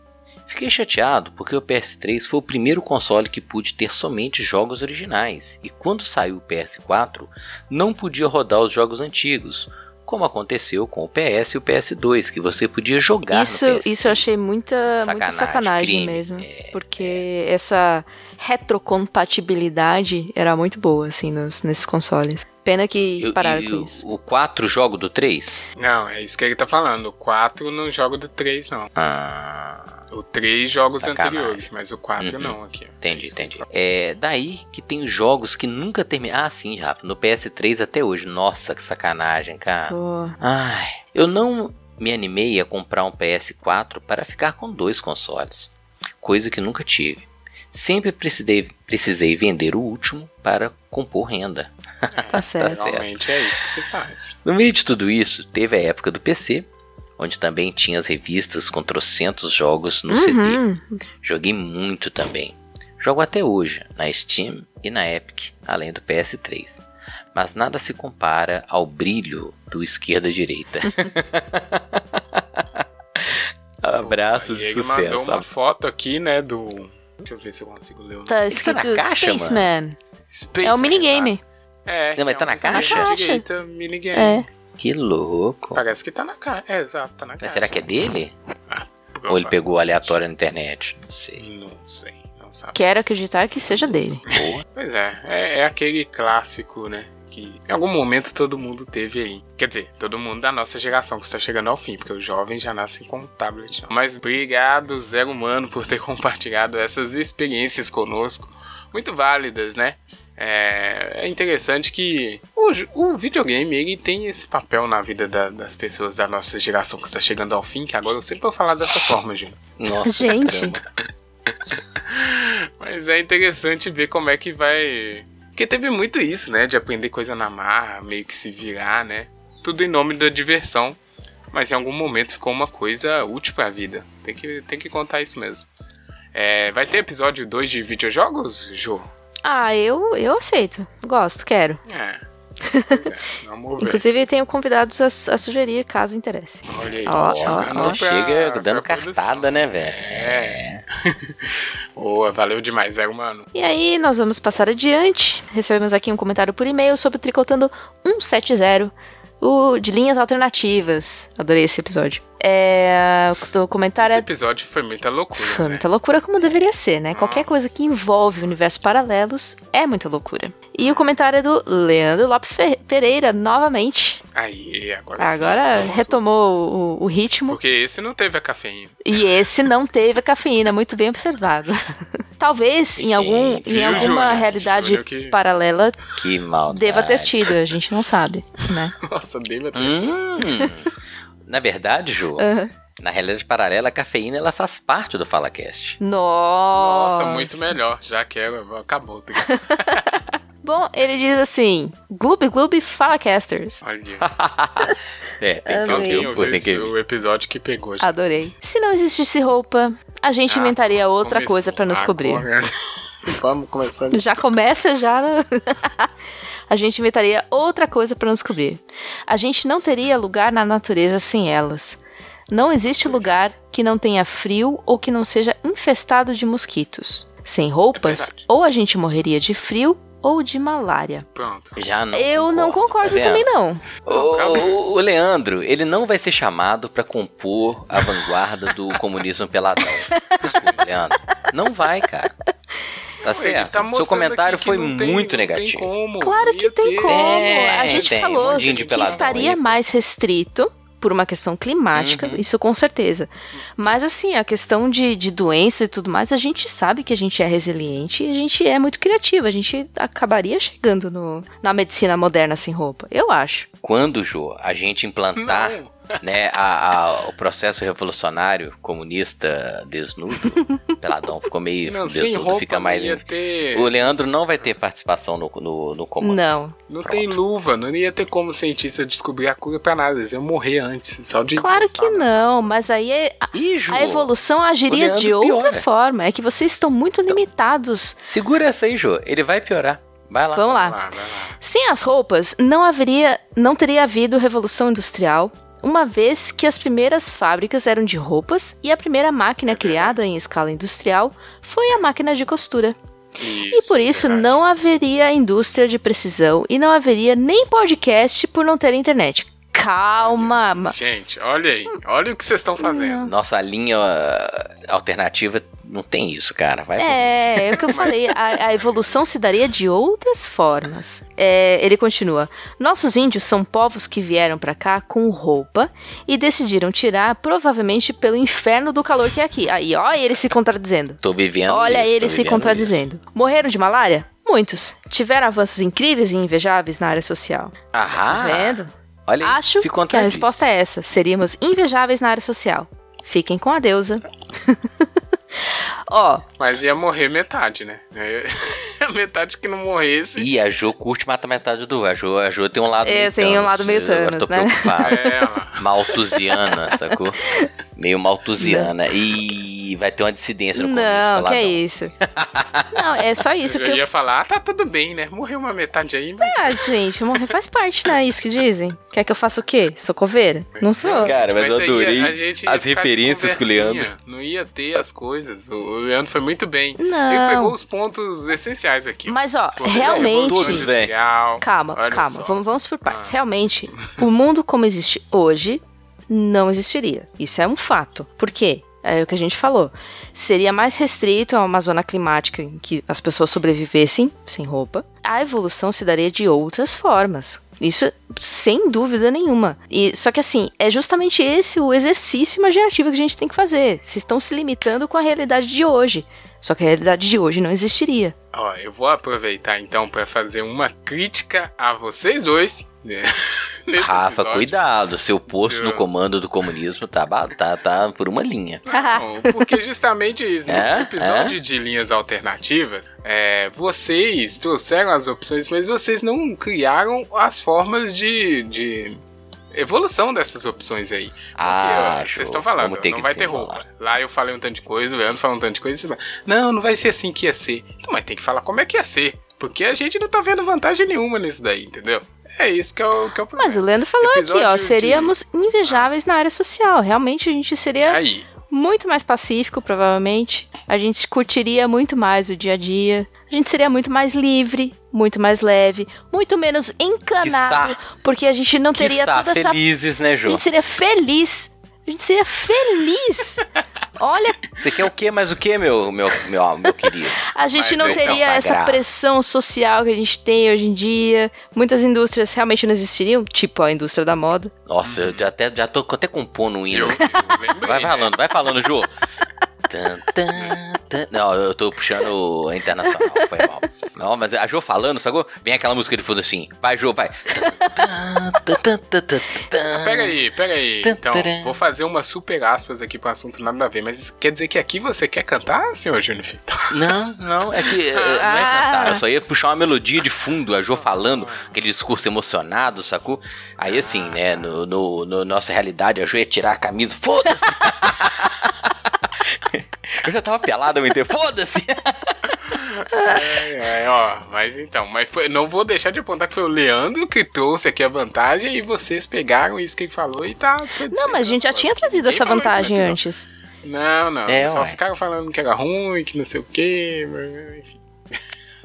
Fiquei chateado porque o PS3 foi o primeiro console que pude ter somente jogos originais, e quando saiu o PS4, não podia rodar os jogos antigos, como aconteceu com o PS e o PS2, que você podia jogar Isso, no PS3. isso eu achei muita sacanagem, muita Sacanagem, crime. mesmo. É, porque essa retrocompatibilidade era muito boa, assim, nos, nesses consoles. Pena que E- pararam e com isso. O 4 jogo do 3? Não, é isso que ele tá falando. O 4 não joga do 3, não. Ah, O 3 jogos Sacanagem. anteriores, mas o 4 Uhum. não aqui. entendi, Isso que eu entendi. É daí que tem jogos que nunca terminaram. Ah, sim, Rafa, no PS3 até hoje. Nossa, que sacanagem, cara. Pô, Ai, eu não me animei a comprar um PS4 para ficar com dois consoles, coisa que nunca tive. Sempre precisei, precisei vender o último para compor renda. (laughs) tá certo. Realmente é isso que se faz. No meio de tudo isso, teve a época do PC, onde também tinha as revistas com trocentos jogos no CD. Uhum. Joguei muito também. Jogo até hoje, na Steam e na Epic, além do PS3. Mas nada se compara ao brilho do esquerda-direita. (laughs) Abraços E e ele mandou sucesso. uma foto aqui, né, do... Deixa eu ver se eu consigo ler o nome. Tá tá escrito na caixa, Spaceman. Spaceman, É o minigame. É, Não, mas que tá é na um caixa? esquerda, Caixa. direita, minigame. É. Que louco. Parece que tá na caixa. É, exato, tá na caixa. Mas será que é dele? Ah, Ou ele pegou aleatório na internet? Não sei. Não sei, não sabe. Quero acreditar que seja dele. Boa. Pois é, é, é aquele clássico, né? Que em algum momento todo mundo teve aí. Quer dizer, todo mundo da nossa geração que está chegando ao fim, porque os jovens já nascem com um tablet. Não. Mas obrigado, Zé Humano, por ter (laughs) compartilhado essas experiências conosco. Muito válidas, né? É, é interessante que o, o videogame ele tem esse papel na vida da- das pessoas da nossa geração que está chegando ao fim, que agora eu sempre vou falar dessa forma, Júnior. Nossa, Gente. caramba. (laughs) Mas é interessante ver como é que vai. Porque teve muito isso, né? De aprender coisa na marra, meio que se virar, né? Tudo em nome da diversão. Mas em algum momento ficou uma coisa útil pra vida. Tem que, tem que contar isso mesmo. É, vai ter episódio 2 de videojogos, Jô? Ah, eu, eu aceito. Gosto, quero. É. Pois é, vamos ver. Inclusive, tenho convidados a, a sugerir, caso interesse. Olha aí, Ó, jogando ó, ó. pra- Chega pra dando cartada, né, velho? É. (laughs) Boa, valeu demais, Zé Humano. E aí, nós vamos passar adiante. Recebemos aqui um comentário por e-mail sobre o Tricotando 170, o de linhas alternativas. Adorei esse episódio. É, o comentário Esse é episódio foi muita loucura, Foi né? muita loucura como deveria ser, né? Qualquer coisa que Nossa. envolve universos paralelos é muita loucura. E o comentário é do Leandro Lopes Pereira, novamente. Aí, agora sim, Agora vamos- retomou o, o ritmo. Porque esse não teve a cafeína. E esse não teve a cafeína, muito bem observado. (laughs) Talvez em, algum, Gente, em alguma Júnior? realidade Júnior que- paralela Que maldade. deva ter tido, a gente não sabe, né? (laughs) Nossa, deve até. Hum, na verdade, Ju, Aham. na realidade paralela, a cafeína ela faz parte do FalaCast. Nossa. Nossa, muito melhor. Já quero, acabou. (laughs) Bom, ele diz assim: Gloob Gloob Fala Casters. Olha. (laughs) É, tem Só que ouvir, o episódio que pegou. já. Adorei. Se não existisse roupa, a gente Ah, inventaria outra começou. coisa pra nos cobrir. (laughs) Vamos começar. Já começa já. no- (laughs) a gente inventaria outra coisa pra nos cobrir. A gente não teria lugar na natureza sem elas. Não existe lugar que não tenha frio ou que não seja infestado de mosquitos. Sem roupas, É ou a gente morreria de frio ou de malária. Pronto. Já não Eu não concordo tá também não. O, o- Leandro, ele não vai ser chamado pra compor a vanguarda do (laughs) comunismo peladão. Desculpa, Leandro. Não vai, cara. Tá certo? tá Seu comentário foi tem- muito não tem negativo. como, Claro que tem ter. como. A gente tem, falou de que estaria aí. mais restrito por uma questão climática, Uhum. isso com certeza. Mas assim, a questão de, de doença e tudo mais, a gente sabe que a gente é resiliente e a gente é muito criativo. A gente acabaria chegando no, na medicina moderna sem roupa. Eu acho. Quando, Jô, a gente implantar Não. Né, a- a- o processo revolucionário comunista desnudo, (laughs) peladão ficou meio Não, sem desnudo, roupa fica mais. não ia ter. O Leandro não vai ter participação no, no, no comando. Não. Não tem luva, não ia ter como cientista descobrir a cura pra nada. Eles iam morrer antes. Só de Claro que não, mas aí é- a, a evolução agiria de outra piora. forma. É que vocês estão muito limitados. Segura essa aí, Jô. Ele vai piorar. Vai lá. Vamos lá. Vai lá, vai lá. Sem as roupas, não haveria, não teria havido revolução industrial, uma vez que as primeiras fábricas eram de roupas e a primeira máquina criada em escala industrial foi a máquina de costura. Isso, E por isso verdade. não haveria indústria de precisão e não haveria nem podcast por não ter internet. Calma, ma- Gente, olha aí. Olha o que vocês estão fazendo. Nossa linha alternativa não tem isso, cara. Vai É, é o que eu falei. A, a evolução se daria de outras formas. É, ele continua. Nossos índios são povos que vieram pra cá com roupa e decidiram tirar, provavelmente pelo inferno do calor que é aqui. Aí, ó, ele se contradizendo. Tô vivendo Olha isso, ele se contradizendo. Morreram de malária? Muitos. Tiveram avanços incríveis e invejáveis na área social. isso. Tá Aham. vendo? Olha aí, Acho se que a resposta é essa. Seríamos invejáveis na área social. Fiquem com a deusa. (laughs) Ó, Mas ia morrer metade, né? É, (laughs) A metade que não morresse. Ih, a Jo curte mata metade do. A Jo, a Jo tem um lado É, meio tem um Thanos. lado meio Eu agora tô Thanos, né? preocupado. (laughs) É, ela. Malthusiana, sacou? Meio malthusiana. E vai ter uma dissidência no começo. não, falar, que é isso. Não, é só isso eu que eu. ia falar, ah, tá tudo bem, né? Morreu uma metade aí, mas. Ah, gente, morrer faz parte, não é isso que dizem? Quer que eu faça o quê? Sou coveira? Não sou. Cara, mas eu aí adorei a gente ia as referências com o Leandro. Não ia ter as coisas. O o Leandro foi muito bem. Não. Ele pegou os pontos essenciais aqui. Mas, ó, Pô, realmente. Todos, Calma, olha calma, só. vamos, vamos por partes. Ah. Realmente, o mundo como existe hoje não existiria. Isso é um fato. Por quê? É o que a gente falou. Seria mais restrito a uma zona climática em que as pessoas sobrevivessem sem roupa. A evolução se daria de outras formas. Isso sem dúvida nenhuma. E só que assim, é justamente esse o exercício imaginativo que a gente tem que fazer. Vocês estão se limitando com a realidade de hoje. Só que a realidade de hoje não existiria. Ó, eu vou aproveitar então pra fazer uma crítica a vocês dois. (laughs) né? Rafa, episódio. cuidado. Seu posto no comando do comunismo tá, tá, tá por uma linha. Não, porque justamente isso. (laughs) No É? episódio de linhas alternativas, é, vocês trouxeram as opções, mas vocês não criaram as formas de, de evolução dessas opções aí. Porque, Ah, ó, vocês estão falando, não vai ter roupa. Lá eu falei um tanto de coisa, o Leandro falou um tanto de coisa, e vocês falam, não, não vai ser assim que ia ser. Então, mas tem que falar como é que ia ser. Porque a gente não tá vendo vantagem nenhuma nisso daí, entendeu? É isso que é o, que é o problema. Mas o Leandro falou aqui, Episódio ó, de- seríamos invejáveis na área social. Realmente a gente seria Aí, muito mais pacífico, provavelmente. A gente curtiria muito mais o dia a dia. A gente seria muito mais livre, muito mais leve, muito menos encanado, porque a gente não teria Quiçá, toda essa. felizes, né, A Jô? gente seria feliz. A gente seria feliz. Olha, Você quer o quê mais o quê, meu, meu, meu, meu querido? a gente Mas não teria essa pressão social que a gente tem hoje em dia. Muitas indústrias realmente não existiriam, tipo a indústria da moda. Nossa, eu já, até, já tô até compondo um hino. eu, eu lembrei, Vai né? falando, vai falando, Jô. Tan, tan, tan. Não, eu tô puxando a internacional, foi mal. Não, mas a Jô falando, sacou? Vem aquela música de fundo assim. Vai, Jô, vai. Tan, tan, tan, tan, tan, tan. Pera aí, pera aí. Então, vou fazer uma super aspas aqui um assunto nada a ver, mas quer dizer que aqui você quer cantar, senhor Júnior? Não, não, é que eh, não é cantar, eu só ia puxar uma melodia de fundo, a Jo falando, aquele discurso emocionado, sacou? Aí assim, né, no, no, no nossa realidade, a Jo ia tirar a camisa, foda-se! (laughs) (laughs) eu já tava pelado ao inteiro, foda-se! É, é, ó, mas então, mas foi- não vou deixar de apontar que foi o Leandro que trouxe aqui a vantagem e vocês pegaram isso que ele falou e tá. tudo Não, mas a gente já tinha trazido essa vantagem antes. Não, não, É, só ué. ficaram falando que era ruim, que não sei o quê, enfim.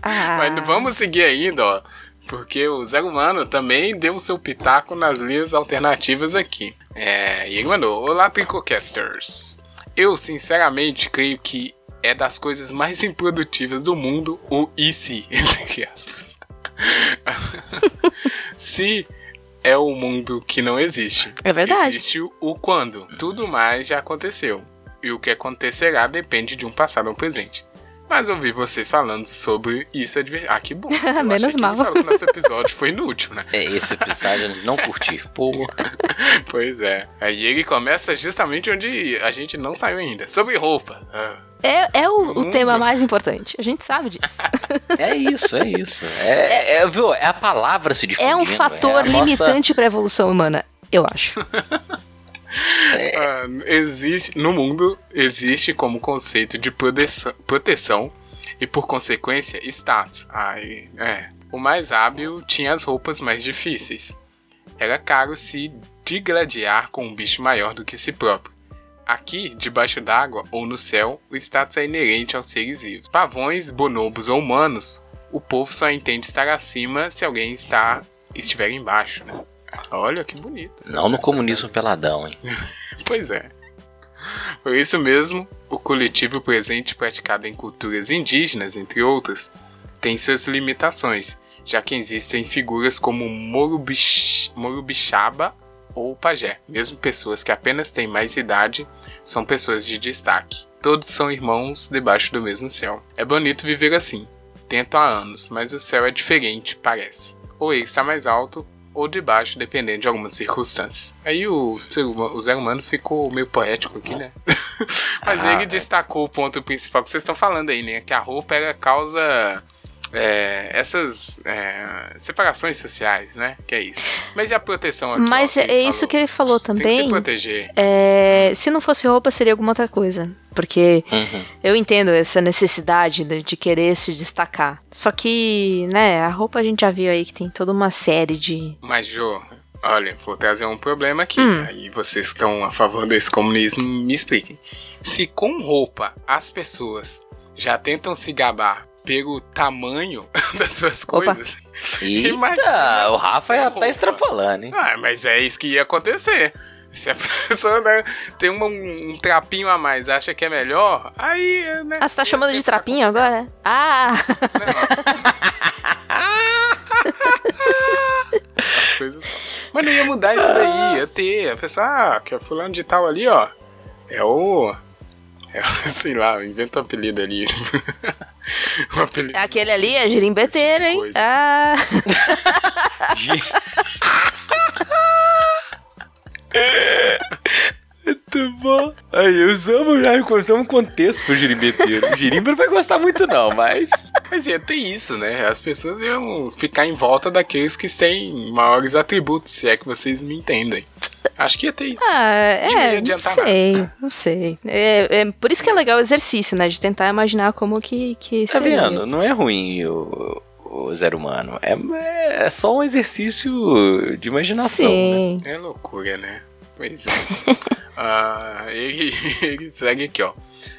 Ah. Mas vamos seguir ainda, ó. Porque o Zé Humano também deu o seu pitaco nas linhas alternativas aqui. É, e ele mandou: Olá, Tricocasters. Eu, sinceramente, creio que é das coisas mais (laughs) improdutivas do mundo o e se, (laughs) entre aspas. (laughs) se é o mundo que não existe. É verdade. Existe o- quando. Tudo mais já aconteceu. E o que acontecerá depende de um passado ou um presente. Mas ouvi vocês falando sobre isso é de verdade. Ah, que bom. (laughs) Eu Menos achei que mal. ele falou que nosso episódio foi inútil, né? É, esse episódio eu não curti, porra. (laughs) Pois é. Aí ele começa justamente onde a gente não saiu ainda. Sobre roupa. Ah, É, é o, o tema mais importante. A gente sabe disso. (laughs) É isso, é isso. É, é, viu, é a palavra se difundindo. É um fator a nossa- limitante pra evolução humana, eu acho. Ah, existe, no mundo, existe como conceito de proteção, proteção e, por consequência, status. Ai, é. O mais hábil tinha as roupas mais difíceis. Era caro se digladiar com um bicho maior do que si próprio. Aqui, debaixo d'água ou no céu, o status é inerente aos seres vivos. Pavões, bonobos ou humanos, o povo só entende estar acima se alguém está estiver embaixo, né? Olha que bonito. Não no comunismo peladão, hein? (laughs) pois é. Por isso mesmo, o coletivo presente praticado em culturas indígenas, entre outras, tem suas limitações, já que existem figuras como Morubix, Morubixaba ou Pajé. Mesmo pessoas que apenas têm mais idade são pessoas de destaque. Todos são irmãos debaixo do mesmo céu. É bonito viver assim. Tento há anos, mas o céu é diferente, parece. Ou ele está mais alto, ou de baixo, dependendo de algumas circunstâncias. Aí o, o Zé Humano ficou meio poético aqui, né? (laughs) Mas ah, ele é. destacou o ponto principal que vocês estão falando aí, né? Que a roupa era causa é, essas é, separações sociais, né? Que é isso. Mas e a proteção aqui? Mas ó, é isso falou? que ele falou também. Tem que se proteger. É, se não fosse roupa, seria alguma outra coisa. Porque uhum. eu entendo essa necessidade de, de, querer se destacar. Só que, né, a roupa a gente já viu aí que tem toda uma série de. Mas, Jô, olha, vou trazer um problema aqui. Hum. Aí vocês estão a favor desse comunismo, me expliquem. Se com roupa as pessoas já tentam se gabar pelo tamanho (laughs) das suas Opa. coisas. Eita, Imagina o Rafa já tá extrapolando, hein? Ah, mas é isso que ia acontecer. Se a (laughs) pessoa né, tem um, um, trapinho a mais, acha que é melhor, aí. Né, ah, você tá chamando de trapinho agora? Ah! (laughs) As coisas. Mas não ia mudar isso daí, ia ter. A pessoa, ah, que é fulano de tal ali, ó. É o. É, sei lá, inventa um apelido ali. Um apelido Aquele ali é girimbeteiro, tipo hein? Ah! Muito bom. Aí, usamos já usamos contexto pro girimbeteiro. O girimba não vai gostar muito, não, mas. Mas ia ter isso, né? As pessoas iam ficar em volta daqueles que têm maiores atributos, se é que vocês me entendem. Acho que ia ter isso. Ah, é, não sei, nada. não sei. É, é, por isso que é legal o exercício, né? De tentar imaginar como que, que tá seria. vendo? Não é ruim o, o zero humano. É, é só um exercício de imaginação, Sim. Né? É loucura, né? Pois é. (laughs) ah, ele, (laughs) ele segue aqui, ó.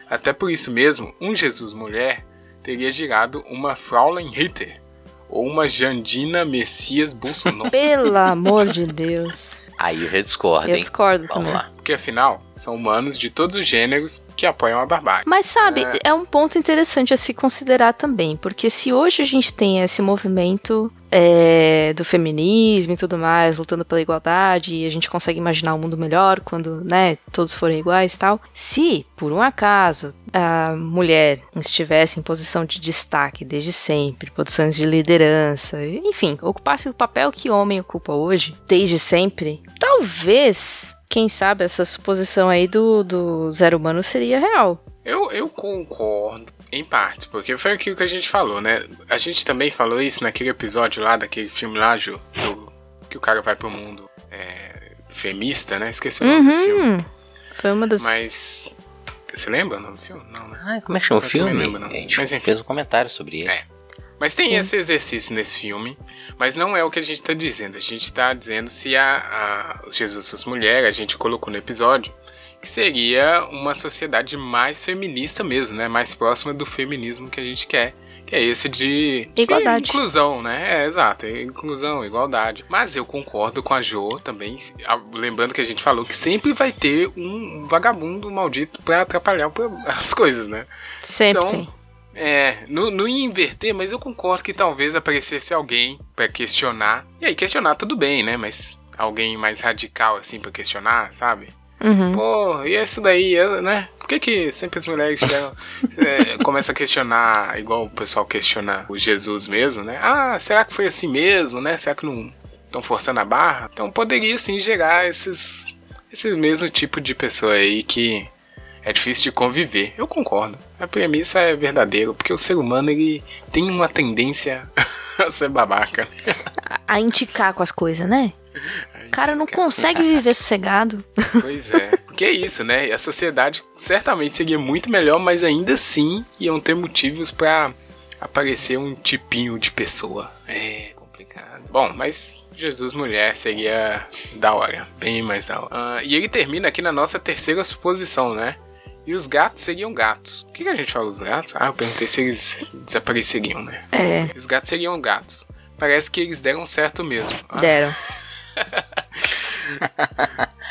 Até por isso mesmo, um Jesus mulher teria girado uma Fraulein Ritter ou uma Jandina Messias Bolsonaro. (laughs) Pelo amor de Deus. Aí eu já discordo, eu hein? discordo Vamos também. lá. Porque afinal, são humanos de todos os gêneros que apoiam a barbárie. Mas sabe, é... é um ponto interessante a se considerar também, porque se hoje a gente tem esse movimento é, do feminismo e tudo mais, lutando pela igualdade, e a gente consegue imaginar um mundo melhor quando, né, todos forem iguais e tal. Se, por um acaso, a mulher estivesse em posição de destaque desde sempre, posições de liderança, enfim, ocupasse o papel que o homem ocupa hoje, desde sempre, talvez quem sabe essa suposição aí do, do zero humano seria real. Eu, eu concordo, em parte, porque foi aquilo que a gente falou, né? A gente também falou isso naquele episódio lá, daquele filme lá, Ju, do, que o cara vai pro mundo é, femista, né? Esqueci o nome uhum. do filme. Foi uma das. Mas. Você lembra o nome do filme? Não, né? Ah, como é que chama o filme? Lembro, não. A gente Mas, enfim. fez um comentário sobre ele. É. Mas tem Sim. esse exercício nesse filme, mas não é o que a gente está dizendo. A gente está dizendo se a, a, Jesus fosse mulher, a gente colocou no episódio, que seria uma sociedade mais feminista mesmo, né? Mais próxima do feminismo que a gente quer. Que é esse de igualdade. inclusão, né? É, exato, inclusão, igualdade. Mas eu concordo com a Jo também, lembrando que a gente falou que sempre vai ter um vagabundo maldito para atrapalhar as coisas, né? Sempre então, tem. É, não, não ia inverter, mas eu concordo que talvez aparecesse alguém para questionar. E aí, questionar tudo bem, né? Mas alguém mais radical, assim, pra questionar, sabe? Uhum. Pô, e isso daí, né? Por que, que sempre as mulheres é, (laughs) começam a questionar, igual o pessoal questiona o Jesus mesmo, né? Ah, será que foi assim mesmo, né? Será que não estão forçando a barra? Então poderia sim gerar esses, esse mesmo tipo de pessoa aí que é difícil de conviver. Eu concordo. A premissa é verdadeira, porque o ser humano ele tem uma tendência (laughs) a ser babaca. A indicar com as coisas, né? (laughs) O cara não consegue viver sossegado. (laughs) Pois é. Porque é isso, né? A sociedade certamente seria muito melhor, mas ainda assim iam ter motivos para aparecer um tipinho de pessoa. É complicado. Bom, mas Jesus mulher seria da hora, bem mais da hora. Ah, e ele termina aqui na nossa terceira suposição, né? E os gatos seriam gatos. O que, que a gente fala dos gatos? Ah, eu perguntei se eles desapareceriam, né? É, Os gatos seriam gatos. Parece que eles deram certo mesmo. Ah, deram.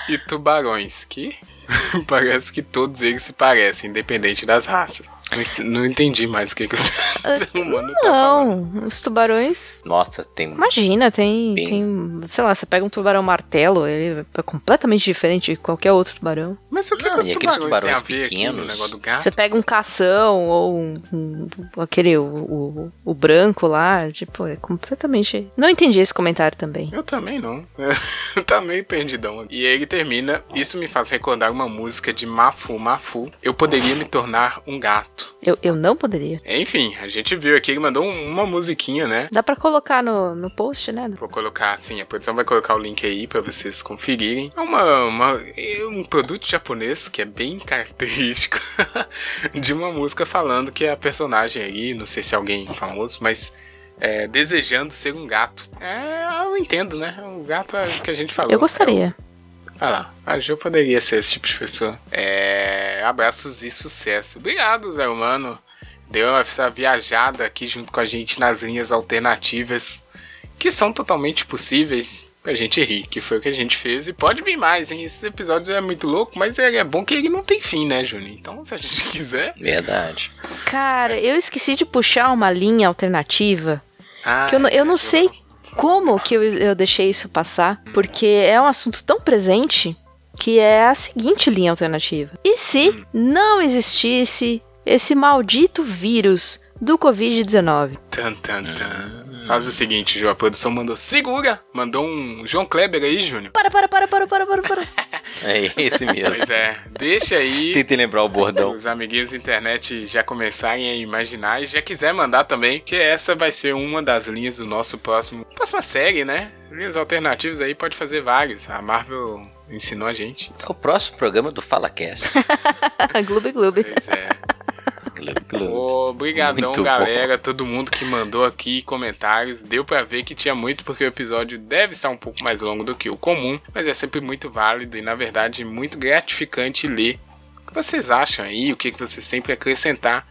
E tubarões, que (laughs) parece que todos eles se parecem, independente das raças. Não ent- Não entendi mais o que, que (laughs) o ser humano tá falando. Não, os tubarões. Nossa, tem. Imagina, tem, Bem- tem. Sei lá, você pega um tubarão martelo, ele é completamente diferente de qualquer outro tubarão. Mas o que, Não, que os aqueles tubarões têm a tubarões ver aqui no pequenos? negócio do gato? Você pega um cação ou um, um- aquele, o, o, o branco lá, tipo, é completamente. Não entendi esse comentário também. Eu também não. (laughs) tá meio perdidão. E aí ele termina. Isso me faz recordar uma música de Mafu Mafu. Eu poderia me tornar um gato. Eu, eu não poderia. Enfim, a gente viu aqui, ele mandou um- uma musiquinha, né? Dá pra colocar no, no post, né? Vou colocar assim, a produção vai colocar o link aí pra vocês conferirem. É uma, uma- é um produto japonês que é bem (laughs) característico de uma música falando que é a personagem aí, não sei se é alguém famoso, mas é, desejando ser um gato. É, eu entendo, né? O gato é o que a gente falou. Eu gostaria. Ah lá, a Jo poderia ser esse tipo de pessoa. É, abraços e sucesso. Obrigado, Zé Humano. Deu essa viajada aqui junto com a gente nas linhas alternativas que são totalmente possíveis pra gente rir, que foi o que a gente fez. E pode vir mais, hein? Esses episódios é muito louco, mas é, é bom que ele não tem fim, né, Júnior? Então, se a gente (laughs) quiser. Verdade. Cara, Mas- eu esqueci de puxar uma linha alternativa. Ah, Que eu, não- eu não é, sei como que eu, eu deixei isso passar, porque é um assunto tão presente que é a seguinte linha alternativa. E se não existisse esse maldito vírus do Covid-19? Tan, tan, tan. Faz o seguinte, João, a produção mandou. Segura! Mandou um João Kleber aí, Júnior. Para, para, para, para, para, para, para. (laughs) É esse mesmo. Pois é, deixa aí. Tentei lembrar o bordão. Os amiguinhos da internet já começarem a imaginar e já quiser mandar também, que essa vai ser uma das linhas do nosso próximo próxima série, né? Linhas alternativas aí pode fazer vários. A Marvel ensinou a gente. É o próximo programa do FalaCast. (laughs) gloob, gloob. Pois é. Obrigadão, Muito bom. galera. Todo mundo que mandou aqui comentários. Deu pra ver que tinha muito, porque o episódio deve estar um pouco mais longo do que o comum, mas é sempre muito válido e, na verdade, muito gratificante ler o que vocês acham aí, o que vocês têm pra acrescentar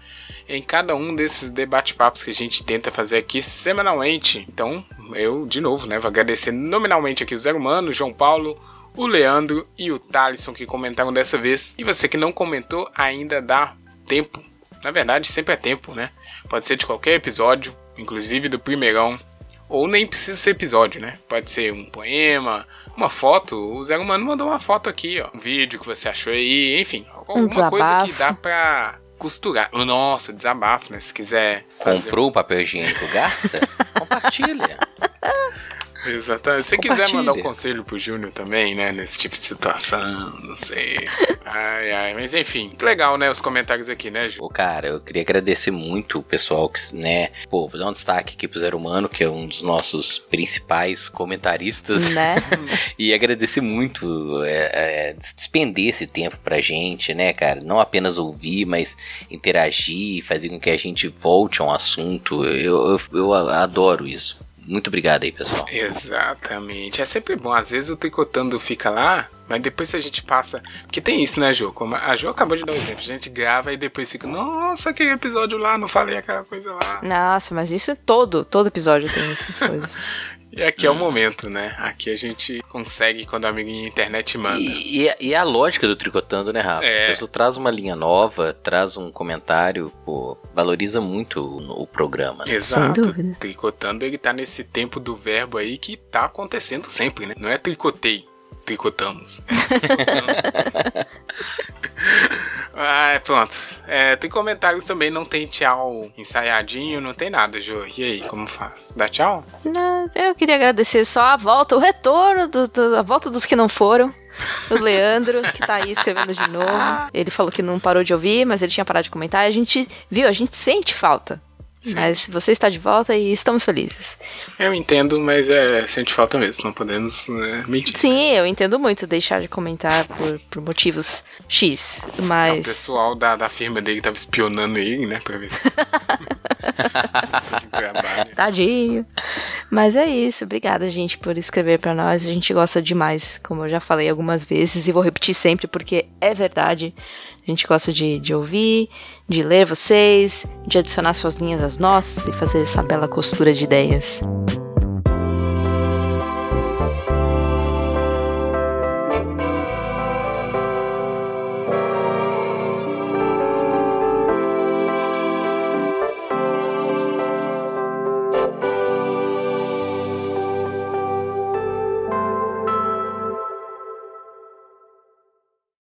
em cada um desses debate-papos que a gente tenta fazer aqui semanalmente. Então, eu, de novo, né, vou agradecer nominalmente aqui o Zero Humano, o João Paulo, o Leandro e o Thalisson que comentaram dessa vez. E você que não comentou, ainda dá tempo. Na verdade, sempre é tempo, né? Pode ser de qualquer episódio, inclusive do primeirão. Ou nem precisa ser episódio, né? Pode ser um poema, uma foto. O Zé Humano mandou uma foto aqui, ó. Um vídeo que você achou aí, enfim. Alguma coisa que desabafo. dá pra costurar. Nossa, desabafo, né? Se quiser fazer Comprou o papel higiênico Garça? (laughs) Compartilha. Exatamente. Se você quiser mandar um conselho pro Júnior também, né? Nesse tipo de situação, não sei. Ai, ai. Mas enfim, que legal, né? Os comentários aqui, né, Júnior? Pô, cara, eu queria agradecer muito o pessoal que, né, pô, vou dar um destaque aqui pro Zero Humano, que é um dos nossos principais comentaristas, Né? (laughs) e agradecer muito é, é, despender esse tempo pra gente, né, cara, não apenas ouvir, mas interagir, fazer com que a gente volte a um assunto, eu, eu, eu adoro isso. Muito obrigado aí, pessoal. Exatamente. É sempre bom. Às vezes o tricotando fica lá, mas depois a gente passa. Porque tem isso, né, Jô? Como a Jo acabou de dar um exemplo. A gente grava e depois fica, nossa, aquele episódio lá, não falei aquela coisa lá. Nossa, mas isso é todo, todo episódio tem essas (laughs) coisas. E aqui é o momento, né? Aqui a gente consegue quando o amiguinho na internet manda. E, e, e a lógica do Tricotando, né, Rafa? É. A pessoa traz uma linha nova, traz um comentário, pô, valoriza muito o, o programa. né? Exato. Tricotando, ele tá nesse tempo do verbo aí que tá acontecendo sempre, né? Não é tricotei, tricotamos. ah, (laughs) pronto. É, tem comentários também, não tem tchau ensaiadinho, não tem nada, Jô. E aí, como faz? Dá tchau? Não, eu queria agradecer só a volta, o retorno, do, do- a volta dos que não foram. O Leandro, que tá aí escrevendo de novo. Ele falou que não parou de ouvir, mas ele tinha parado de comentar. A gente viu, a gente sente falta. Mas você está de volta e estamos felizes. Eu entendo, mas é sente falta mesmo, não podemos é, mentir. Sim, eu entendo muito deixar de comentar por, por motivos X, O mas. pessoal da, da firma dele tava espionando ele, né? Pra ver se. (laughs) Tadinho. Mas é isso, obrigada, gente, por escrever para nós. A gente gosta demais, como eu já falei algumas vezes, e vou repetir sempre porque é verdade. A gente gosta de, de ouvir, de ler vocês, de adicionar suas linhas às nossas e fazer essa bela costura de ideias.